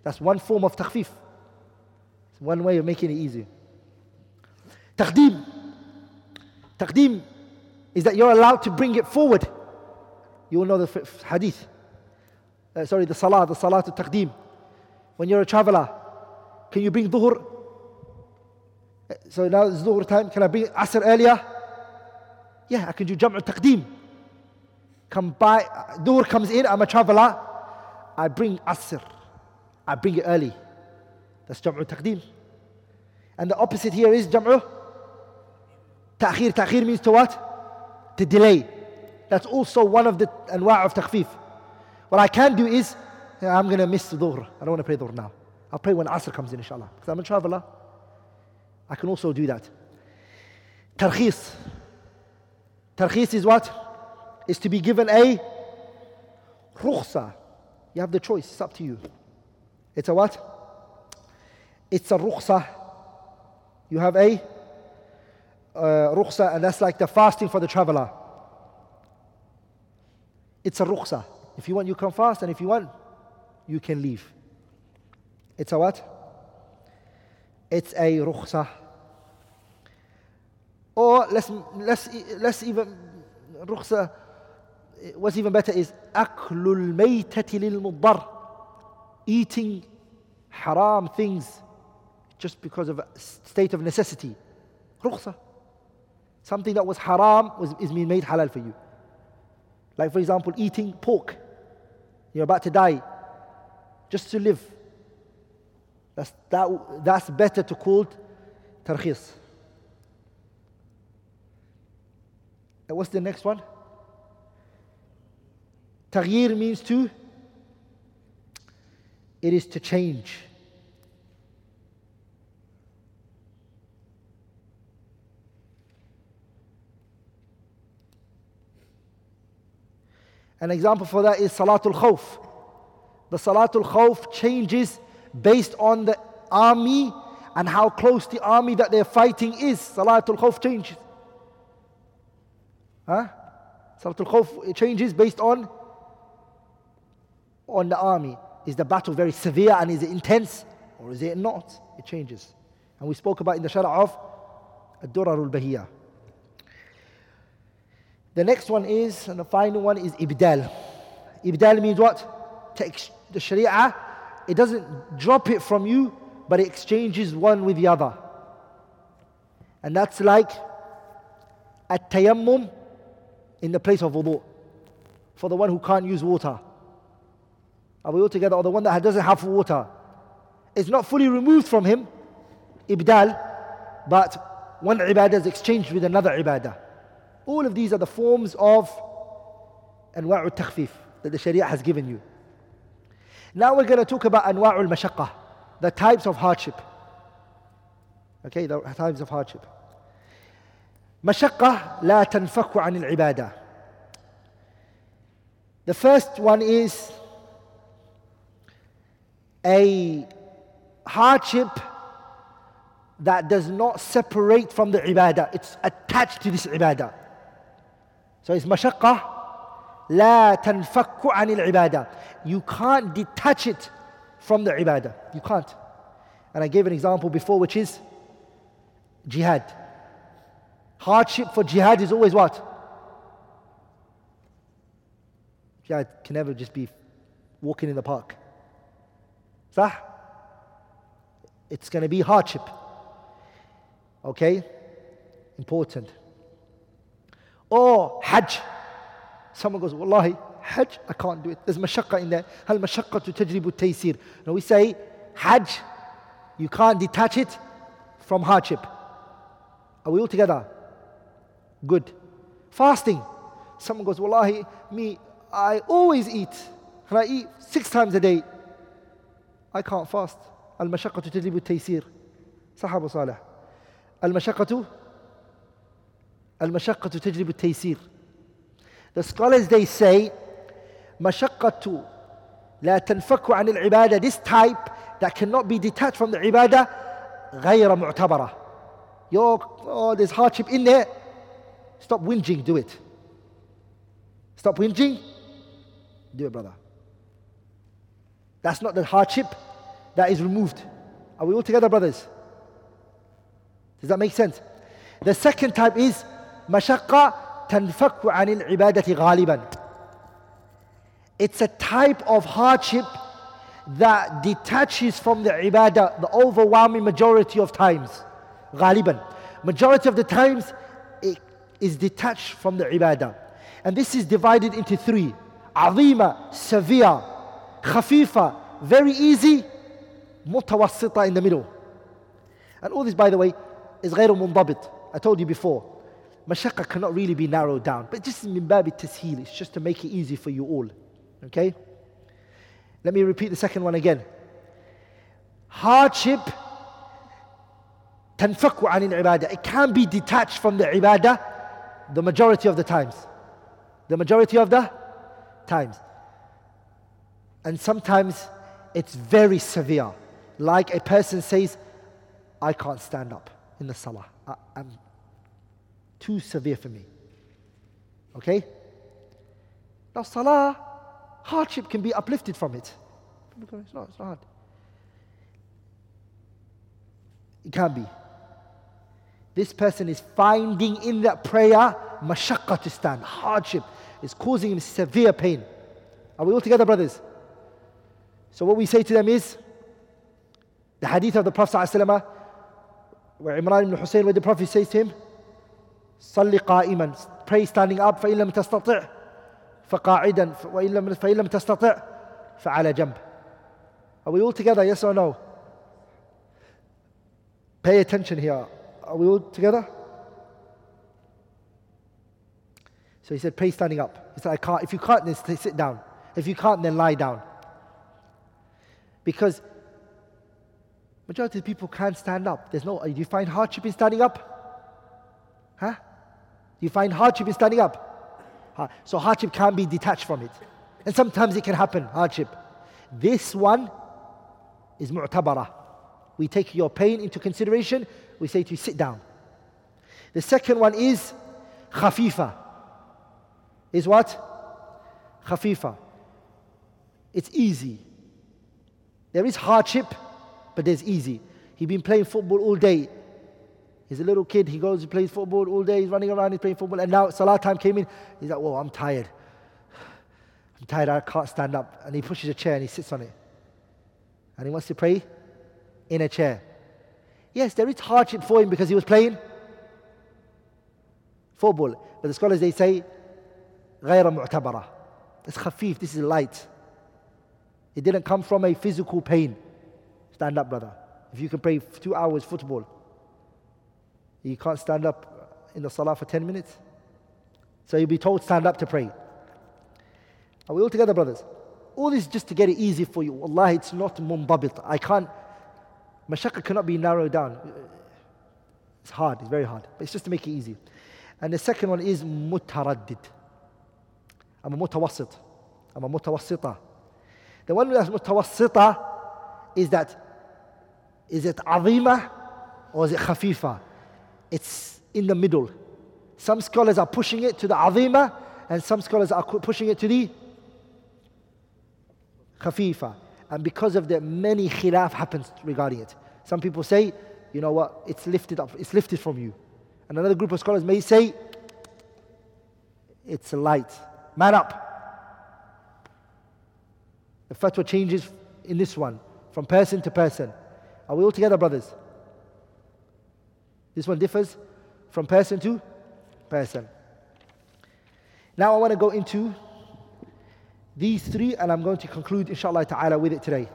That's one form of takhfif. It's one way of making it easy. Taqdeem. Taqdeem is that you're allowed to bring it forward. You will know the hadith. Uh, sorry, the salah, the salah to taqdeem. When you're a traveler, can you bring dhuhr? Uh, so now it's dhuhr time. Can I bring asr earlier? Yeah, I can do Jam'u Taqdeem. Come by, Dhuhr comes in, I'm a traveler. I bring Asr. I bring it early. That's Jam'u Taqdeem. And the opposite here is Jam'u Ta'khir. Ta'khir means to what? To delay. That's also one of the anwa' of takhfif. What I can do is, I'm going to miss dhuhr. I don't want to pray dhuhr now. I'll pray when Asr comes in, inshallah. Because I'm a traveler. I can also do that. Tarkhis. Tarkhis is what? Is to be given a rukhsa. You have the choice, it's up to you. It's a what? It's a rukhsa. You have a uh, rukhsa, and that's like the fasting for the traveler. It's a rukhsa. If you want, you can fast, and if you want, you can leave. It's a what? It's a rukhsa. Or let's, let's, let's even, rukhsa, what's even better is أكل الميتة للمضر eating haram things just because of a state of necessity. Rukhsa. Something that was haram was, is being made halal for you. Like, for example, eating pork. You're about to die just to live. That's, that, that's better to call tarkhis. And what's the next one? Taghyir means to, it is to change. An example for that is Salatul Khawf. The Salatul Khawf changes based on the army and how close the army that they're fighting is. Salatul Khawf changes. Huh? Salatul Khawf changes based on on the army. is the battle very severe and is it intense or is it not? It changes. And we spoke about in the Sharh of Ad-Durar al-Bahiyya. The next one is, and the final one is Ibdal. Ibdal means what? Take the Sharia, it doesn't drop it from you, but it exchanges one with the other. And that's like a tayammum in the place of wudu for the one who can't use water. Are we all together? Or the one that doesn't have water. It's not fully removed from him, ibdal, but one ibadah is exchanged with another ibadah. All of these are the forms of anwa'u takhfif that the Sharia has given you. Now we're going to talk about anwa'ul mashaqqa, the types of hardship. Okay, the types of hardship. مشقة لا تنفك عن العبادة. The first one is a hardship that does not separate from the ibadah. It's attached to this ibadah. So it's مشقة la تنفك anil ibadah. You can't detach it from the ibadah. You can't. And I gave an example before, which is jihad. Hardship for jihad is always what? Jihad can never just be walking in the park. Sah? It's going to be hardship. Okay? Important. Or Hajj. Someone goes, Wallahi, Hajj, I can't do it. There's mashaqqa in there. Hal mashaqqa to tajribu we say, Hajj, you can't detach it from hardship. Are we all together? Good. Fasting. Someone goes, Wallahi, me, I always eat. And I eat six times a day. I can't fast. المشقة تجلب التيسير. صحابة صالح. المشقة المشقة تجلب التيسير. The scholars they say مشقة لا تنفك عن العبادة this type that cannot be detached from the ibadah غير معتبرة. Yo, oh, there's hardship in there. Stop whinging, do it. Stop whinging, do it, brother. That's not the hardship that is removed. Are we all together, brothers? Does that make sense? The second type is mashaqqa tanfaku anil ibadati ghaliban. It's a type of hardship that detaches from the ibadah the overwhelming majority of times. Ghaliban. Majority of the times, is detached from the ibadah. And this is divided into three. عظيمة, severe, خفيفة, very easy, متوسطة in the middle. And all this, by the way, is غير منضبط. I told you before. مشقة cannot really be narrowed down. But just من باب التسهيل. It's just to make it easy for you all. Okay? Let me repeat the second one again. Hardship تنفك عن العبادة. It can be detached from the ibadah the majority of the times. The majority of the times. And sometimes it's very severe. Like a person says, I can't stand up in the salah. I, am too severe for me. Okay? Now, salah, hardship can be uplifted from it. It's not, it's not hard. It can be. This person is finding in that prayer mashaqqa to stand, hardship. is causing him severe pain. Are we all together, brothers? So what we say to them is the hadith of the Prophet ﷺ, where Imran ibn Hussein, where the Prophet says to him, صلي قائما pray standing up فإن لم تستطع فقاعدا وإن لم فإن لم تستطع فعلى جنب Are we all together, yes or no? Pay attention here. Are we all together? So he said, pray standing up. He said, I can't. If you can't, then sit down. If you can't, then lie down. Because majority of people can't stand up. There's no, do you find hardship in standing up? Huh? Do you find hardship in standing up? So hardship can't be detached from it. And sometimes it can happen, hardship. This one is mu'tabara. We take your pain into consideration. We say to you, sit down. The second one is khafifa. Is what? Khafifa. It's easy. There is hardship, but there's easy. He's been playing football all day. He's a little kid. He goes and plays football all day. He's running around. He's playing football. And now Salah time came in. He's like, "Whoa, I'm tired. I'm tired. I can't stand up." And he pushes a chair and he sits on it. And he wants to pray in a chair. Yes, there is hardship for him because he was playing football. But the scholars they say, غَيْرَ مُعْتَبَرَةً It's khafif, this is light. It didn't come from a physical pain. Stand up, brother. If you can play two hours football, you can't stand up in the salah for 10 minutes. So you'll be told, stand up to pray. Are we all together, brothers? All this just to get it easy for you. Allah, it's not mundabit. I can't mashaqqa cannot be narrowed down. It's hard, it's very hard. But it's just to make it easy. And the second one is mutaraddid. I'm a mutawassit. I'm a mutawassita. The one that's mutawassita is that, is it azima or is it khafifa? It's in the middle. Some scholars are pushing it to the azima, and some scholars are pushing it to the khafifa. And because of the many khilaf happens regarding it. Some people say, you know what, it's lifted up, it's lifted from you. And another group of scholars may say, it's a light. Man up. The fatwa changes in this one from person to person. Are we all together, brothers? This one differs from person to person. Now I want to go into these three and I'm going to conclude inshallah ta'ala with it today.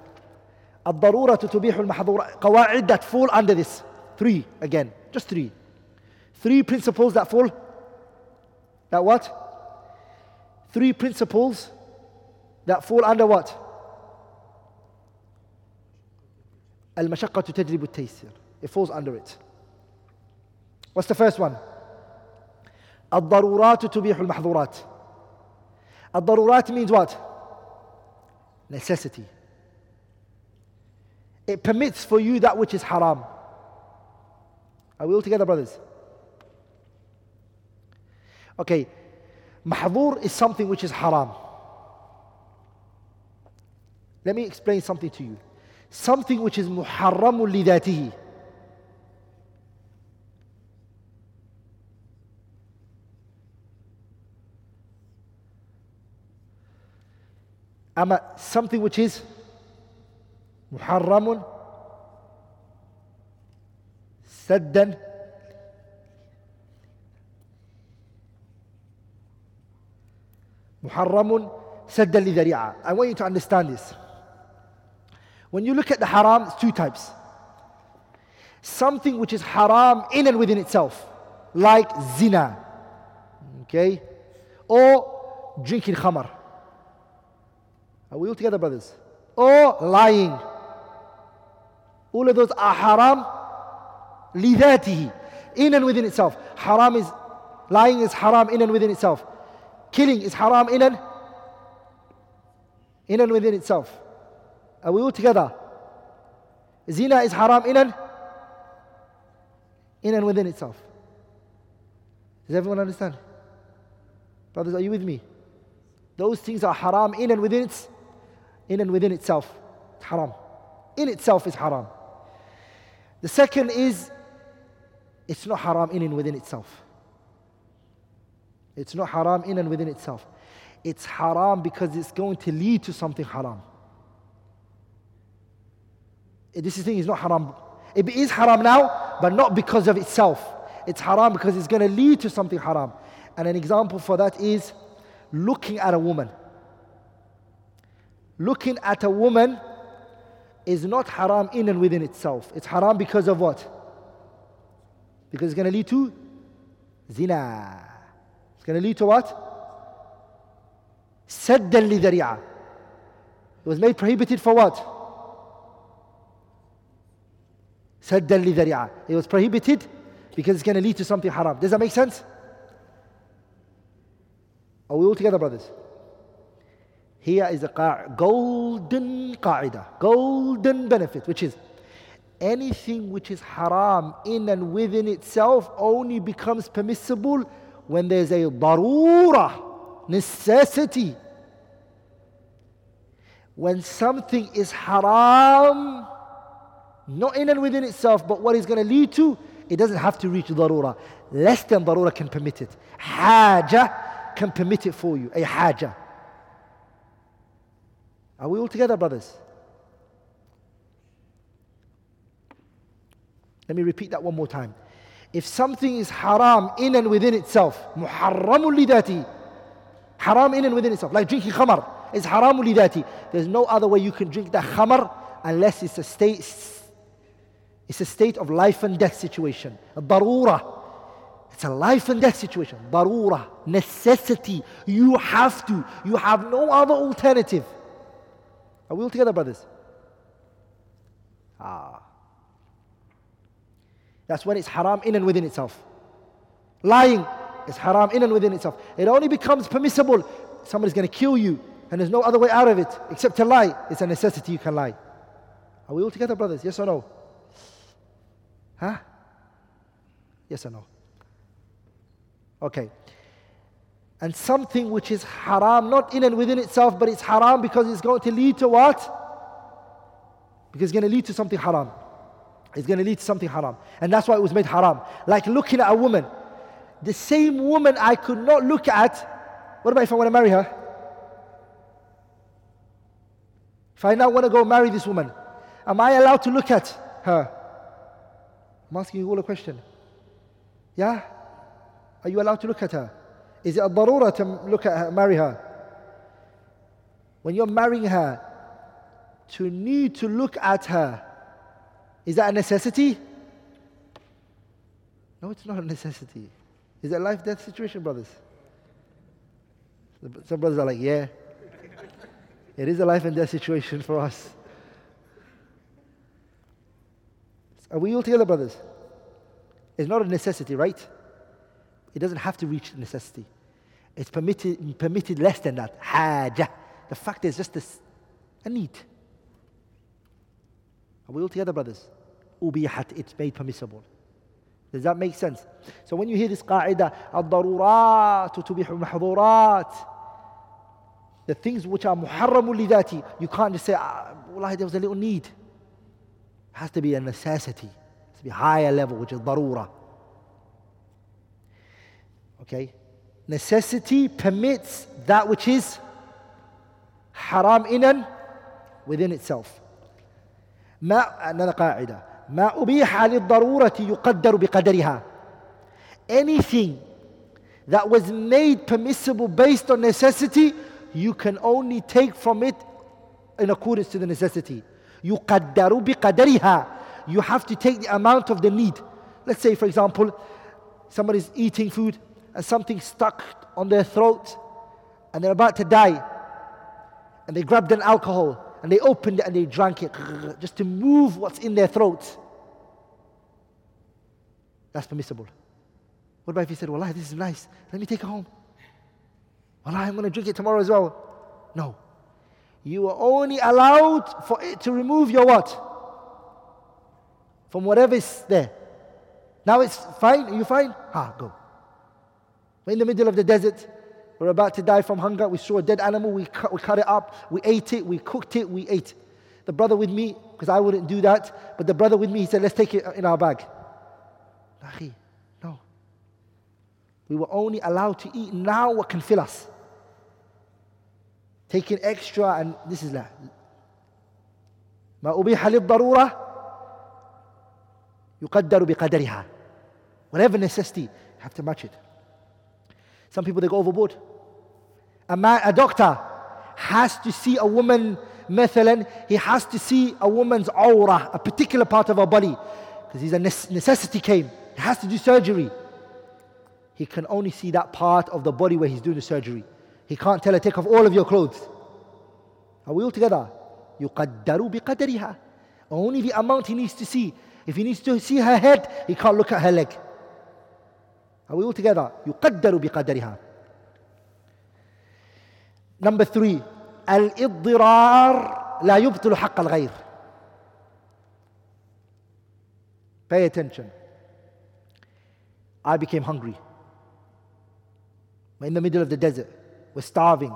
الضرورة تبيح المحظورة قواعد that fall under this. Three again, just three. Three principles that fall. That what? Three principles that fall under what? المشقة تجلب التيسير. It falls under it. What's the first one? الضرورات تبيح المحظورات. Ad-darurat means what? Necessity. It permits for you that which is haram. Are we all together, brothers? Okay. Mahdur is something which is haram. Let me explain something to you. Something which is muharramul lidatihi. Ama something which is muharramun saddan muharramun saddan lidari'a. I want you to understand this. When you look at the haram, it's two types. Something which is haram in and within itself, like zina, okay, or drinking khamar are we all together, brothers? Or lying. All of those are haram lidatihi, in and within itself. Haram is, lying is haram in and within itself. Killing is haram in and, in and within itself. Are we all together? Zina is haram in and, in and within itself. Does everyone understand? Brothers, are you with me? Those things are haram in and within its in and within itself. It's haram. In itself is haram. The second is it's not haram in and within itself. It's not haram in and within itself. It's haram because it's going to lead to something haram. Eh, this thing is not haram. It is haram now, but not because of itself. It's haram because it's going to lead to something haram. And an example for that is looking at a woman looking at a woman is not haram in and within itself. It's haram because of what? Because it's going to lead to zina. It's going to lead to what? Saddan lidari'a. It was made prohibited for what? Saddan lidari'a. It was prohibited because it's going to lead to something haram. Does that make sense? Are we all together, brothers? Here is a golden qaida, golden benefit, which is anything which is haram in and within itself only becomes permissible when there's a darura, necessity. when something is haram, not in and within itself, but what is going to lead to, it doesn't have to reach darura. Less than darura can permit it. Haja can permit it for you. A haja. Are we all together, brothers? Let me repeat that one more time. If something is haram in and within itself, muharramun lidati, haram in and within itself, like drinking khamar, is haram lidati. There's no other way you can drink that khamar unless it's a state, it's a state of life and death situation. A darura. It's a life and death situation. Darura. Necessity. You have to. You have no other alternative. Are we all together, brothers? Ah. That's when it's haram in and within itself. Lying is haram in and within itself. It only becomes permissible. Somebody's going to kill you and there's no other way out of it except to lie. It's a necessity you can lie. Are we all together, brothers? Yes or no? Huh? Yes or no? Okay. And something which is haram, not in and within itself, but it's haram because it's going to lead to what? Because it's going to lead to something haram. It's going to lead to something haram. And that's why it was made haram. Like looking at a woman. The same woman I could not look at. What about if I want to marry her? If I now want to go marry this woman, am I allowed to look at her? I'm asking you all a question. Yeah? Are you allowed to look at her? Is it a darura to look at her, marry her? When you're marrying her, to need to look at her, is that a necessity? No, it's not a necessity. Is it a life death situation, brothers? Some brothers are like, yeah. It is a life and death situation for us. Are we all together, brothers? It's not a necessity, right? It doesn't have to reach necessity. It's permitted, permitted less than that. Haja. The fact is just this, a need. Are we all together, brothers? Ubihat, it's made permissible. Does that make sense? So when you hear this qa'idah, al-darurat mahdurat, the things which are muharramul lidati, you can't just say, ah, wallahi, there was a little need. It has to be a necessity. It has to be higher level, which is darura. Okay? Necessity permits that which is haram inan within itself. ما another قاعدة ما أبيح للضرورة يقدر بقدرها anything that was made permissible based on necessity you can only take from it in accordance to the necessity. يقدر بقدرها. You have to take the amount of the need. Let's say, for example, somebody's eating food and something stuck on their throat and they're about to die. And they grabbed an alcohol and they opened it and they drank it just to move what's in their throat. That's permissible. What about if he said, Well, this is nice. Let me take it home. Well, I'm going to drink it tomorrow as well. No. You are only allowed for it to remove your what? From whatever is there. Now it's fine. Are you fine? Ah, go. We're in the middle of the desert. We're about to die from hunger. We saw a dead animal. We cut, we cut it up. We ate it. We cooked it. We ate. The brother with me, because I wouldn't do that, but the brother with me, he said, let's take it in our bag. No. We were only allowed to eat now what can fill us taking extra and this is لا ما أبيح للضرورة يقدر بقدرها whatever necessity you have to match it some people they go overboard a, man, a doctor has to see a woman مثلا he has to see a woman's aura a particular part of her body because he's a necessity came he has to do surgery he can only see that part of the body where he's doing the surgery he can't tell her, take off all of your clothes. Are we all together? يقدر بقدرها. Only the amount he needs to see. If he needs to see her head, he can't look at her leg. And we all together, يقدر بقدرها. Number three, الاضطرار لا يبطل حق الغير. Pay attention. I became hungry. We're in the middle of the desert. We're starving.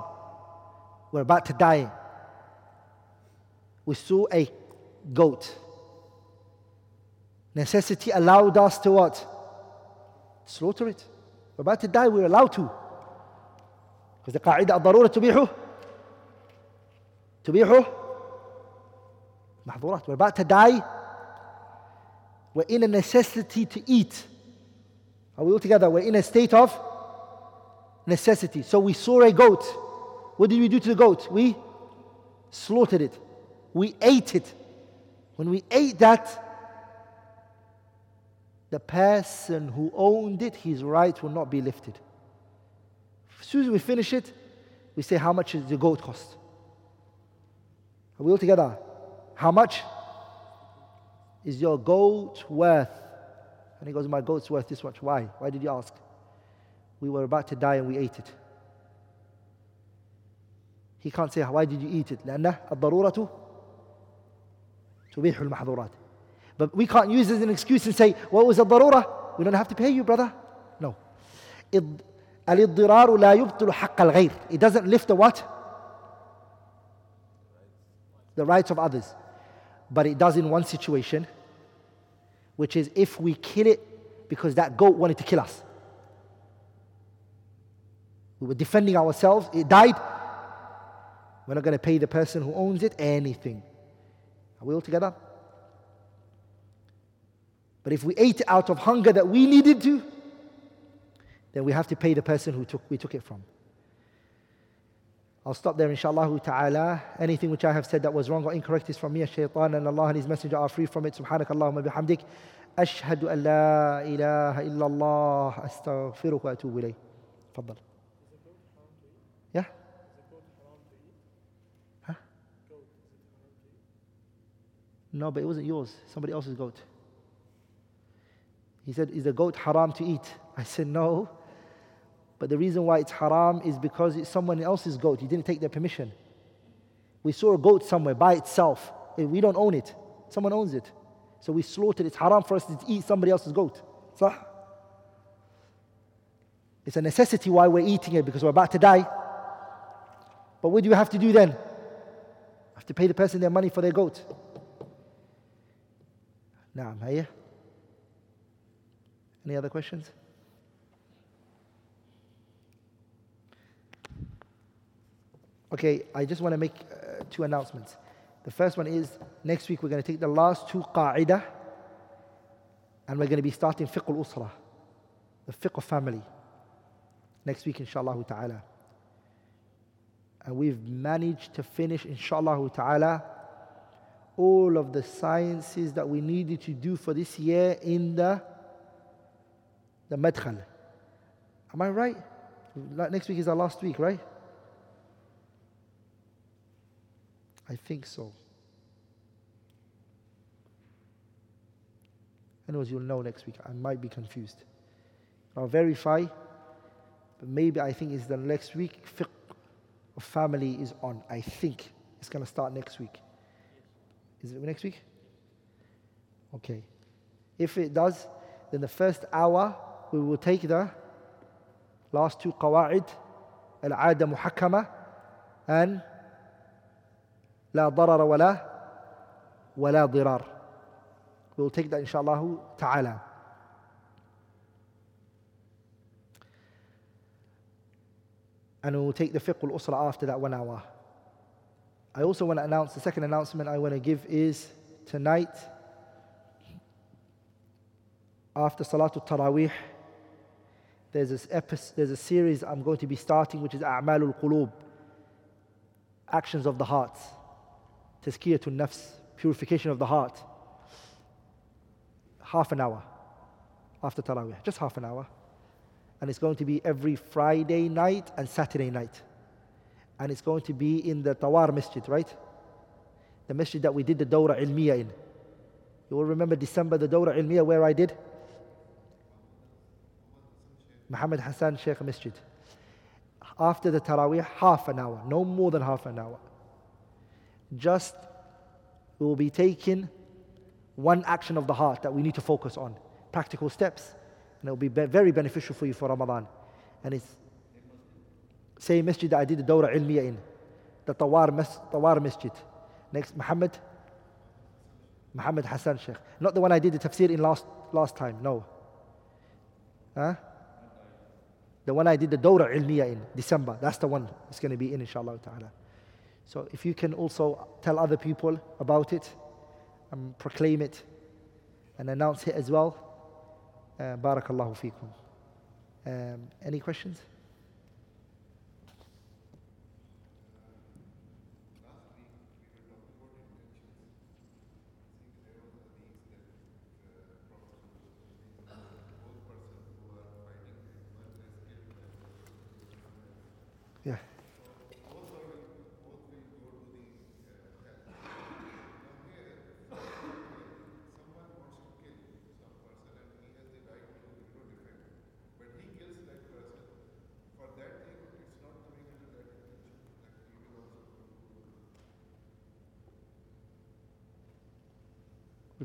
We're about to die. We saw a goat. Necessity allowed us to what? slaughter it. We're about to die, we're allowed to. Because the qa'idah al-darura tubihu, tubihu, mahdurat. We're about to die, we're in a necessity to eat. Are we all together? We're in a state of necessity. So we saw a goat. What did we do to the goat? We slaughtered it. We ate it. When we ate that, the person who owned it, his right will not be lifted. As soon as we finish it, we say, How much does the goat cost? Are we all together? How much is your goat worth? And he goes, My goat's worth this much. Why? Why did you ask? We were about to die and we ate it. He can't say, Why did you eat it? لأن الضرورة تبيح المحظورات. But we can't use it as an excuse and say, what was a darura? We don't have to pay you, brother. No. الاضطرار لا يبطل حق الغير. It doesn't lift the what? The rights of others. But it does in one situation, which is if we kill it because that goat wanted to kill us. We were defending ourselves, it died. We're not going to pay the person who owns it anything. Are we all together? But if we ate it out of hunger that we needed to, then we have to pay the person who took, we took it from. I'll stop there inshallah ta'ala. Anything which I have said that was wrong or incorrect is from me, shaitan, and Allah and His Messenger are free from it. Subhanak Allahumma bihamdik. أشهد أن لا إله إلا الله أستغفرك وأتوب إليه. تفضل. Yeah? Huh? No, but it wasn't yours. Somebody else's goat. He said, Is the goat haram to eat? I said, No. But the reason why it's haram is because it's someone else's goat. You didn't take their permission. We saw a goat somewhere by itself. Eh, we don't own it. Someone owns it. So we slaughtered. It's haram for us to eat somebody else's goat. So it's a necessity why we're eating it because we're about to die. But what do you have to do then? have to pay the person their money for their goat. Now, here. Any other questions? Okay, I just want to make uh, two announcements. The first one is next week we're going to take the last two qa'idah and we're going to be starting fiqh al-usra, the fiqh of family. Next week, inshallah ta'ala. And we've managed to finish, inshallah ta'ala, all of the sciences that we needed to do for this year in the, the madkhal. Am I right? Next week is our last week, right? I think so. Anyways, you'll know next week. I might be confused. I'll verify, but maybe I think it's the next week. Fiqh of family is on. I think it's going to start next week. Is it next week? Okay. If it does, then the first hour we will take the last two qawa'id, al-'ada muhakkama and la darara wala wala wa dirar. We will take that inshallah ta'ala. And we will take the fiqh al-usra after that one hour. I also want to announce, the second announcement I want to give is tonight after Salatul Taraweeh, there's episode, there's a series I'm going to be starting which is A'malul Qulub actions of the hearts tazkiyatun nafs, purification of the heart. Half an hour after Taraweeh, just half an hour. And it's going to be every Friday night and Saturday night. And it's going to be in the Tawar Masjid, right? The masjid that we did the Dawra Ilmiya in. You will remember December, the Dawra Ilmiya where I did? Muhammad Hassan Sheikh Masjid. After the Taraweeh, half an hour, no more than half an hour just we will be taking one action of the heart that we need to focus on, practical steps, and it will be very beneficial for you for Ramadan. And it's same masjid that I did the Dawra Ilmiya in, the Tawar, mas- Tawar Masjid. Next, Muhammad. Muhammad Hassan Sheikh. Not the one I did the tafsir in last, last time, no. Huh? The one I did the Dawra Ilmiya in December. That's the one it's going to be in, inshallah ta'ala. So if you can also tell other people about it and proclaim it and announce it as well. Uh, barakallahu feekum. Um, any questions? Yeah.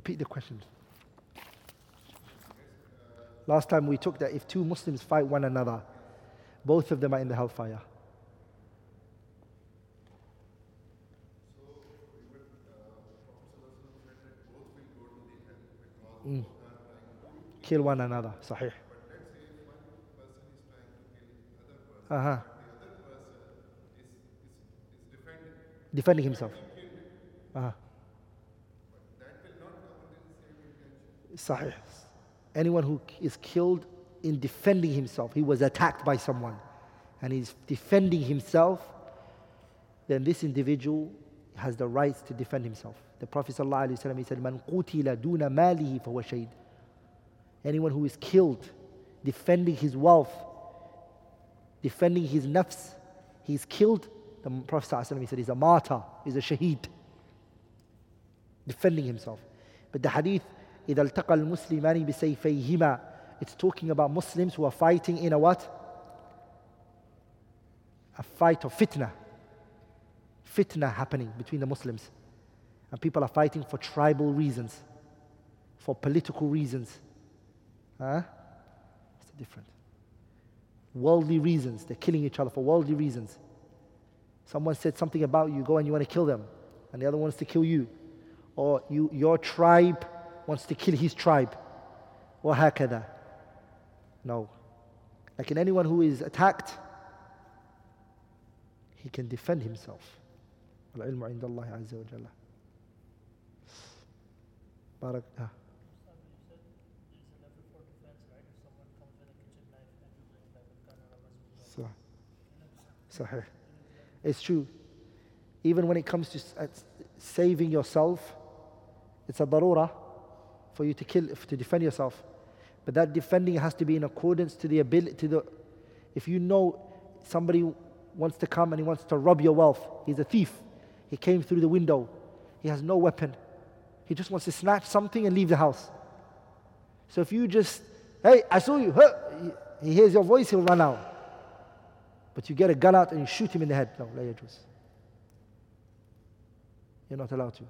Repeat the question. Last time we took that if two Muslims fight one another, both of them are in the hellfire. Mm. Kill one another, sahih. Uh huh. Defending himself. Uh huh. Sahih. Anyone who is killed in defending himself, he was attacked by someone, and he's defending himself, then this individual has the rights to defend himself. The Prophet ﷺ, he said, Man qutila duna malihi fahuwa. Anyone who is killed defending his wealth, defending his nafs, he's killed. The Prophet ﷺ, he said, he's a martyr, he's a shaheed. Defending himself. But the hadith, إذا التقى المسلمان بسيفيهما It's talking about Muslims who are fighting in a what? A fight of fitna. Fitna happening between the Muslims. And people are fighting for tribal reasons, for political reasons. Huh? It's different. Worldly reasons. They're killing each other for worldly reasons. Someone said something about you, go and you want to kill them, and the other wants to kill you. Or you, your tribe wants to kill his tribe. وهكذا. No. Like in anyone who is attacked, he can defend himself. العلم عند الله عز وجل. بارك آه. صح صحيح It's true. Even when it comes to s- at saving yourself, it's a darura for you to kill, to defend yourself. But that defending has to be in accordance to the ability, to the, if you know somebody wants to come and he wants to rob your wealth, he's a thief. He came through the window. He has no weapon. He just wants to snatch something and leave the house. So if you just, hey, I saw you, he he hears your voice, he'll run out. But you get a gun out and you shoot him in the head. No, la. You're not allowed to.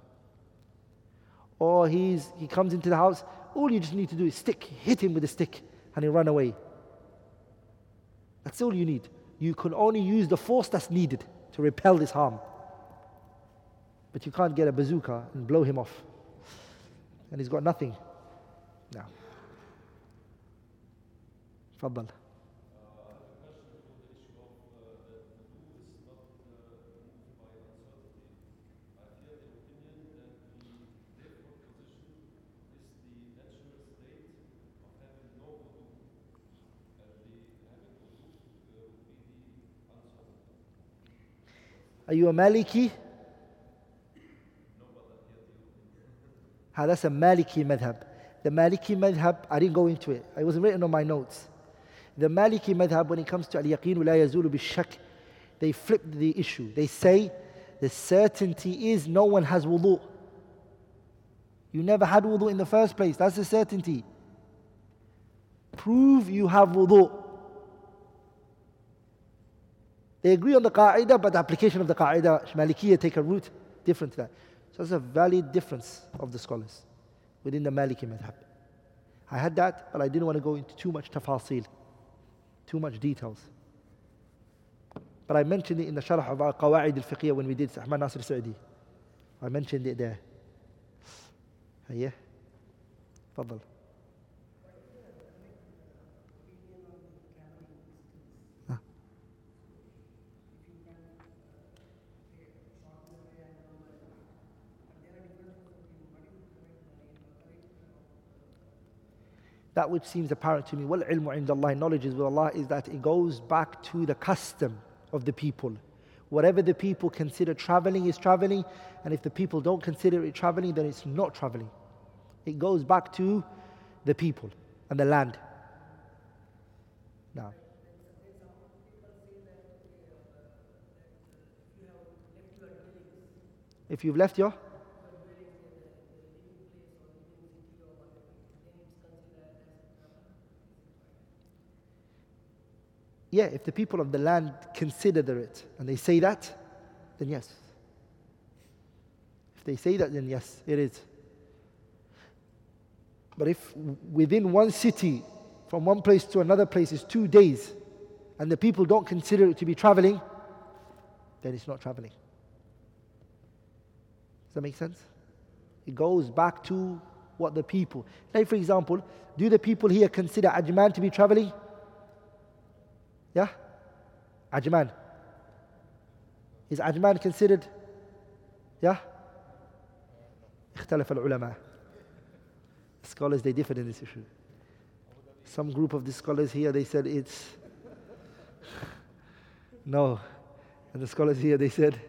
Or he's, he comes into the house, all you just need to do is stick, hit him with a stick, and he'll run away. That's all you need. You can only use the force that's needed to repel this harm. But you can't get a bazooka and blow him off. And he's got nothing. Now. Faddal. Are you a Maliki? Ah, that's a Maliki madhab. The Maliki madhab, I didn't go into it. It was written on my notes. The Maliki madhab, when it comes to al-yaqeen la yazulu bishak, they flip the issue. They say the certainty is no one has wudu. You never had wudu in the first place. That's the certainty. Prove you have wudu. They agree on the qaida, but the application of the qaida, Malikiyah, take a route different to that. So it's a valid difference of the scholars within the Maliki madhab. I had that, but I didn't want to go into too much tafasil, too much details. But I mentioned it in the sharh of our Qawaid al-Fiqhiyah when we did Ahmad Nasir Sa'di. I mentioned it there. هيا تفضل that which seems apparent to me, well, ilmu indallah, knowledge is with Allah, is that it goes back to the custom of the people. Whatever the people consider traveling is traveling, and if the people don't consider it traveling, then it's not traveling. It goes back to the people and the land. Now, if you've left your yeah, if the people of the land consider it and they say that, then yes. If they say that, then yes, it is. But if within one city, from one place to another place, is two days, and the people don't consider it to be traveling, then it's not traveling. Does that make sense? It goes back to what the people. Like, for example, do the people here consider Ajman to be traveling? Yeah? Ajman. Is Ajman considered? Yeah? اختلف العلماء. Scholars, they differed in this issue. Some group of the scholars here, they said it's no. And the scholars here, they said,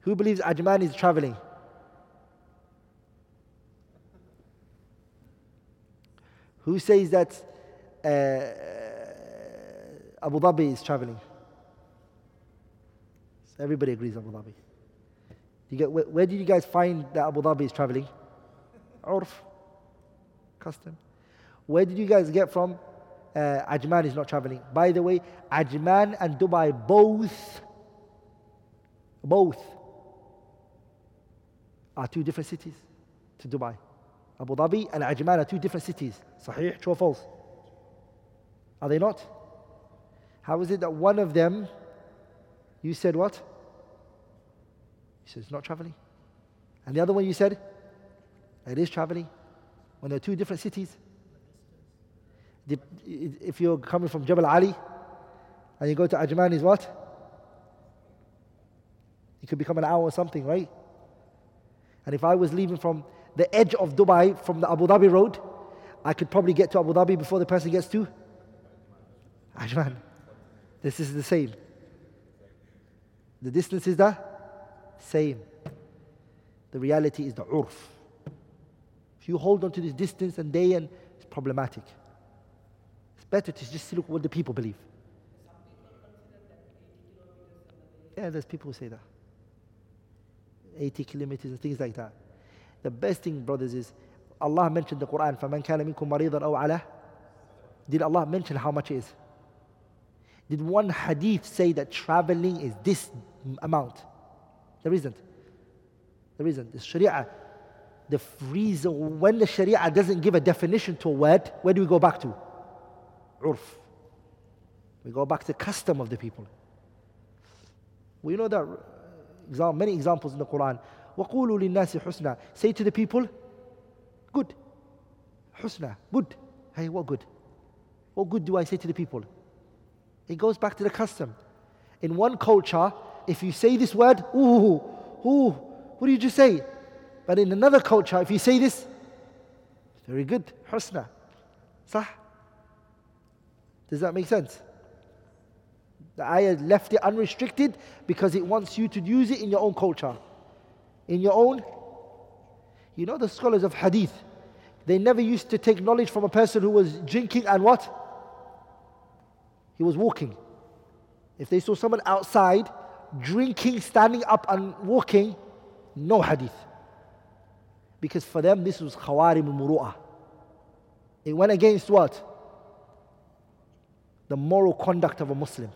who believes Ajman is traveling? Who says that uh, Abu Dhabi is traveling. So everybody agrees Abu Dhabi. You get, where, where did you guys find that Abu Dhabi is traveling? Urf, custom. Where did you guys get from uh, Ajman is not traveling? By the way, Ajman and Dubai both, both are two different cities to Dubai. Abu Dhabi and Ajman are two different cities. Sahih, true or false? Are they not? How is it that one of them, you said what? He says, not traveling. And the other one you said, it is traveling. When they're two different cities. If you're coming from Jabal Ali and you go to Ajman, is what? It could become an hour or something, right? And if I was leaving from the edge of Dubai from the Abu Dhabi road, I could probably get to Abu Dhabi before the person gets to Ajman. This is the same. The distance is the same. The reality is the urf. If you hold on to this distance and day and it's problematic. It's better to just look what the people believe. Yeah, there's people who say that. 80 kilometers and things like that. The best thing, brothers, is Allah mentioned the Quran, فَمَنْ كَانَ مِنْكُمْ مَرِيضًا أَوْ عَلَى Did Allah mention how much it is? Did one hadith say that traveling is this amount? There isn't. There isn't. The Sharia, the reason when the Sharia doesn't give a definition to a word, where do we go back to? Urf. We go back to the custom of the people. We know that many examples in the Quran. وَقُولُوا لِلنَّاسِ حُسْنًا Say to the people, good. Husna, good. Hey, what good? What good do I say to the people? It goes back to the custom. In one culture, if you say this word, ooh, ooh, what do you say? But in another culture, if you say this, very good, husna. Sah? Does that make sense? The ayah left it unrestricted because it wants you to use it in your own culture. In your own. You know the scholars of hadith, they never used to take knowledge from a person who was drinking and what? He was walking. If they saw someone outside drinking, standing up and walking, no hadith. Because for them this was khawarim muru'ah. It went against what? The moral conduct of a Muslim.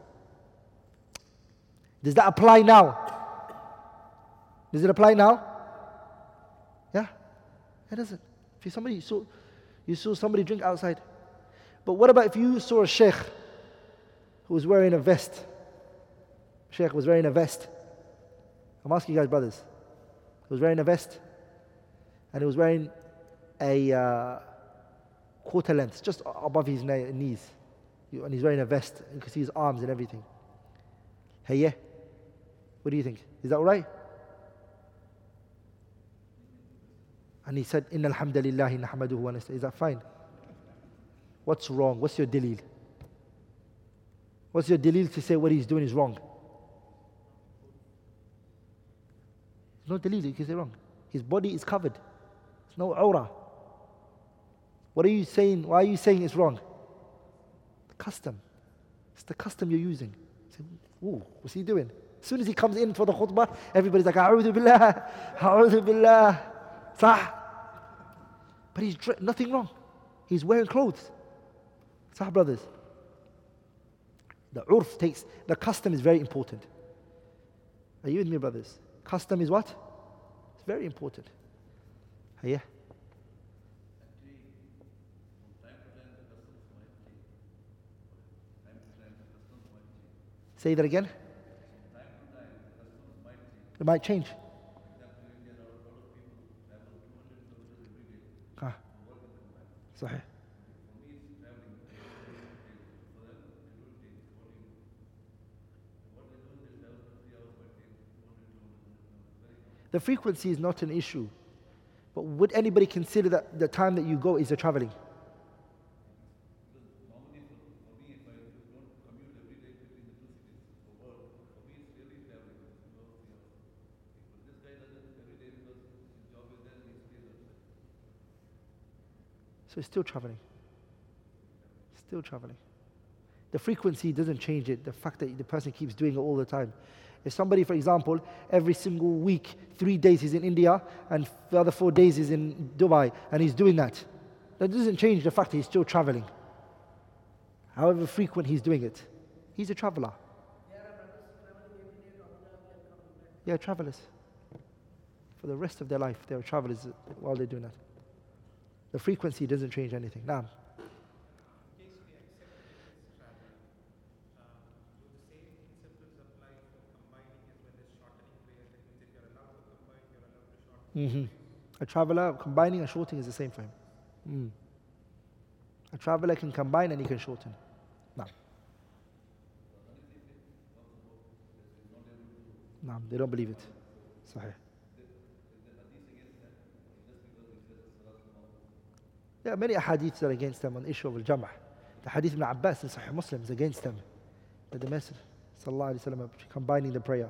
Does that apply now? Does it apply now? Yeah, it doesn't. If you somebody saw, you saw somebody drink outside, but what about if you saw a sheikh who was wearing a vest. Sheikh was wearing a vest. I'm asking you guys, brothers. He was wearing a vest and he was wearing a uh, quarter length, just above his knees. And he's wearing a vest. You can see his arms and everything. Hey, yeah? What do you think? Is that all right? And he said, Inna alhamdulillahi nahmaduhu wa Is that fine? What's wrong? What's your dalil? What's your dalil to say what he's doing is wrong? No dalil, you can say wrong. His body is covered. There's no aura. What are you saying? Why are you saying it's wrong? The custom. It's the custom you're using. Say, Ooh, what's he doing? As soon as he comes in for the khutbah, everybody's like, A'udhu billah, A'udhu billah. Sah. But he's nothing wrong. He's wearing clothes. Sah, brothers. The urf takes, the custom is very important. Are you with me, brothers? Custom is what? It's very important. Yeah. Say that again. It might change. Ah. صحيح. The frequency is not an issue. But would anybody consider that the time that you go is a traveling? So it's still traveling. Still traveling. The frequency doesn't change it, the fact that the person keeps doing it all the time. If somebody, for example, every single week, three days he's in India and the other four days he's in Dubai and he's doing that, that doesn't change the fact that he's still traveling. However frequent he's doing it, he's a traveler. Yeah, travelers. For the rest of their life, they're travelers while they're doing that. The frequency doesn't change anything. Now, Mm-hmm. A traveler combining and shorting is the same for him. Mm. A traveler can combine and he can shorten. No. No, they don't believe it. Sahih. There are many hadiths that are against them on the issue of al-jam'ah. The hadith of Abbas in Sahih Muslim is against them. That the Messenger, sallallahu alayhi wa combining the prayer.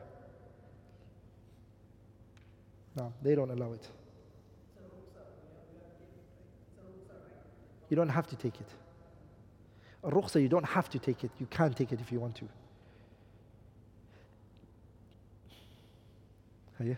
No, they don't allow it. You don't have to take it. A rukhsa, you don't have to take it. You can take it if you want to. Yeah.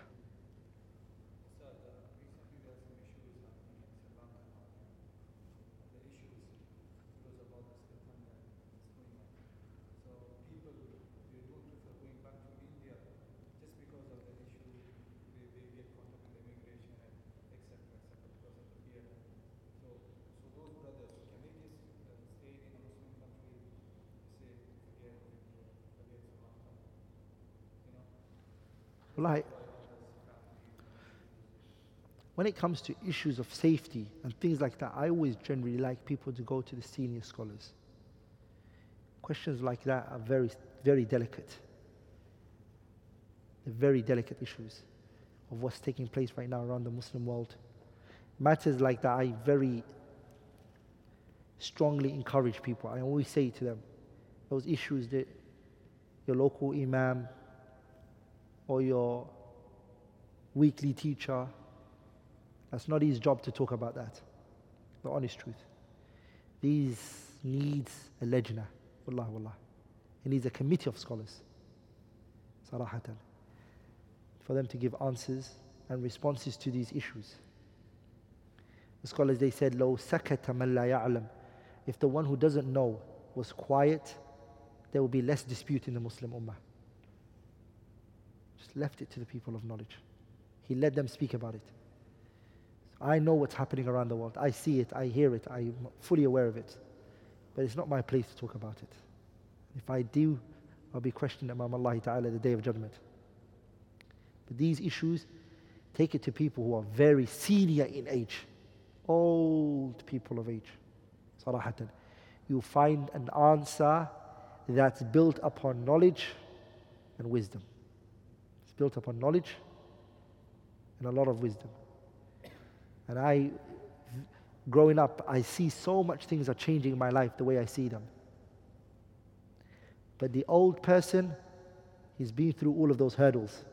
Like, when it comes to issues of safety and things like that, I always generally like people to go to the senior scholars. Questions like that are very, very delicate. They're very delicate issues of what's taking place right now around the Muslim world. Matters like that, I very strongly encourage people. I always say to them, those issues that your local imam, or your weekly teacher. That's not his job to talk about that. The honest truth. These needs a lejna. Wallah, wallah. He needs a committee of scholars. Sarahatan. For them to give answers and responses to these issues. The scholars they said, "Lo sakata man la ya'lam." If the one who doesn't know was quiet, there will be less dispute in the Muslim ummah Just left it to the people of knowledge. He let them speak about it. I know what's happening around the world. I see it, I hear it, I'm fully aware of it. But it's not my place to talk about it. If I do, I'll be questioned Imam Allah Ta'ala the day of judgment. But these issues, Take it to people who are very senior in age, old people of age. Sarahatan. You find an answer that's built upon knowledge and wisdom. It's built upon knowledge and a lot of wisdom. And I, growing up, I see so much things are changing in my life the way I see them. But the old person, he's been through all of those hurdles.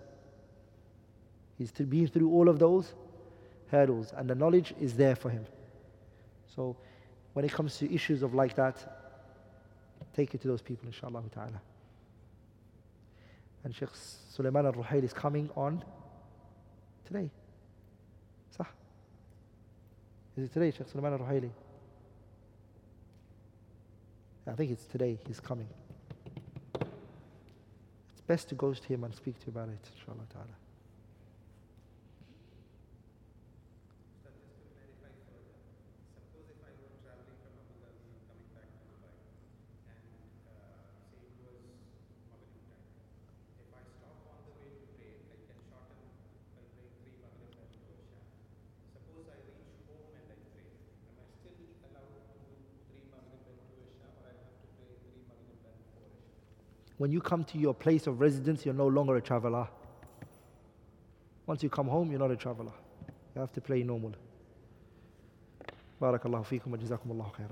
He's been through all of those hurdles, and the knowledge is there for him. So, when it comes to issues of like that, take it to those people, inshallah ta'ala. And Sheikh Sulaiman al Ruhaili is coming on today. صح? Is it today, Sheikh Sulaiman al Ruhaili? I think it's today he's coming. It's best to go to him and speak to him about it, inshallah ta'ala. When you come to your place of residence, you're no longer a traveler. Once you come home, you're not a traveler. You have to play normal. بارك الله فيكم وجزاكم الله خيرا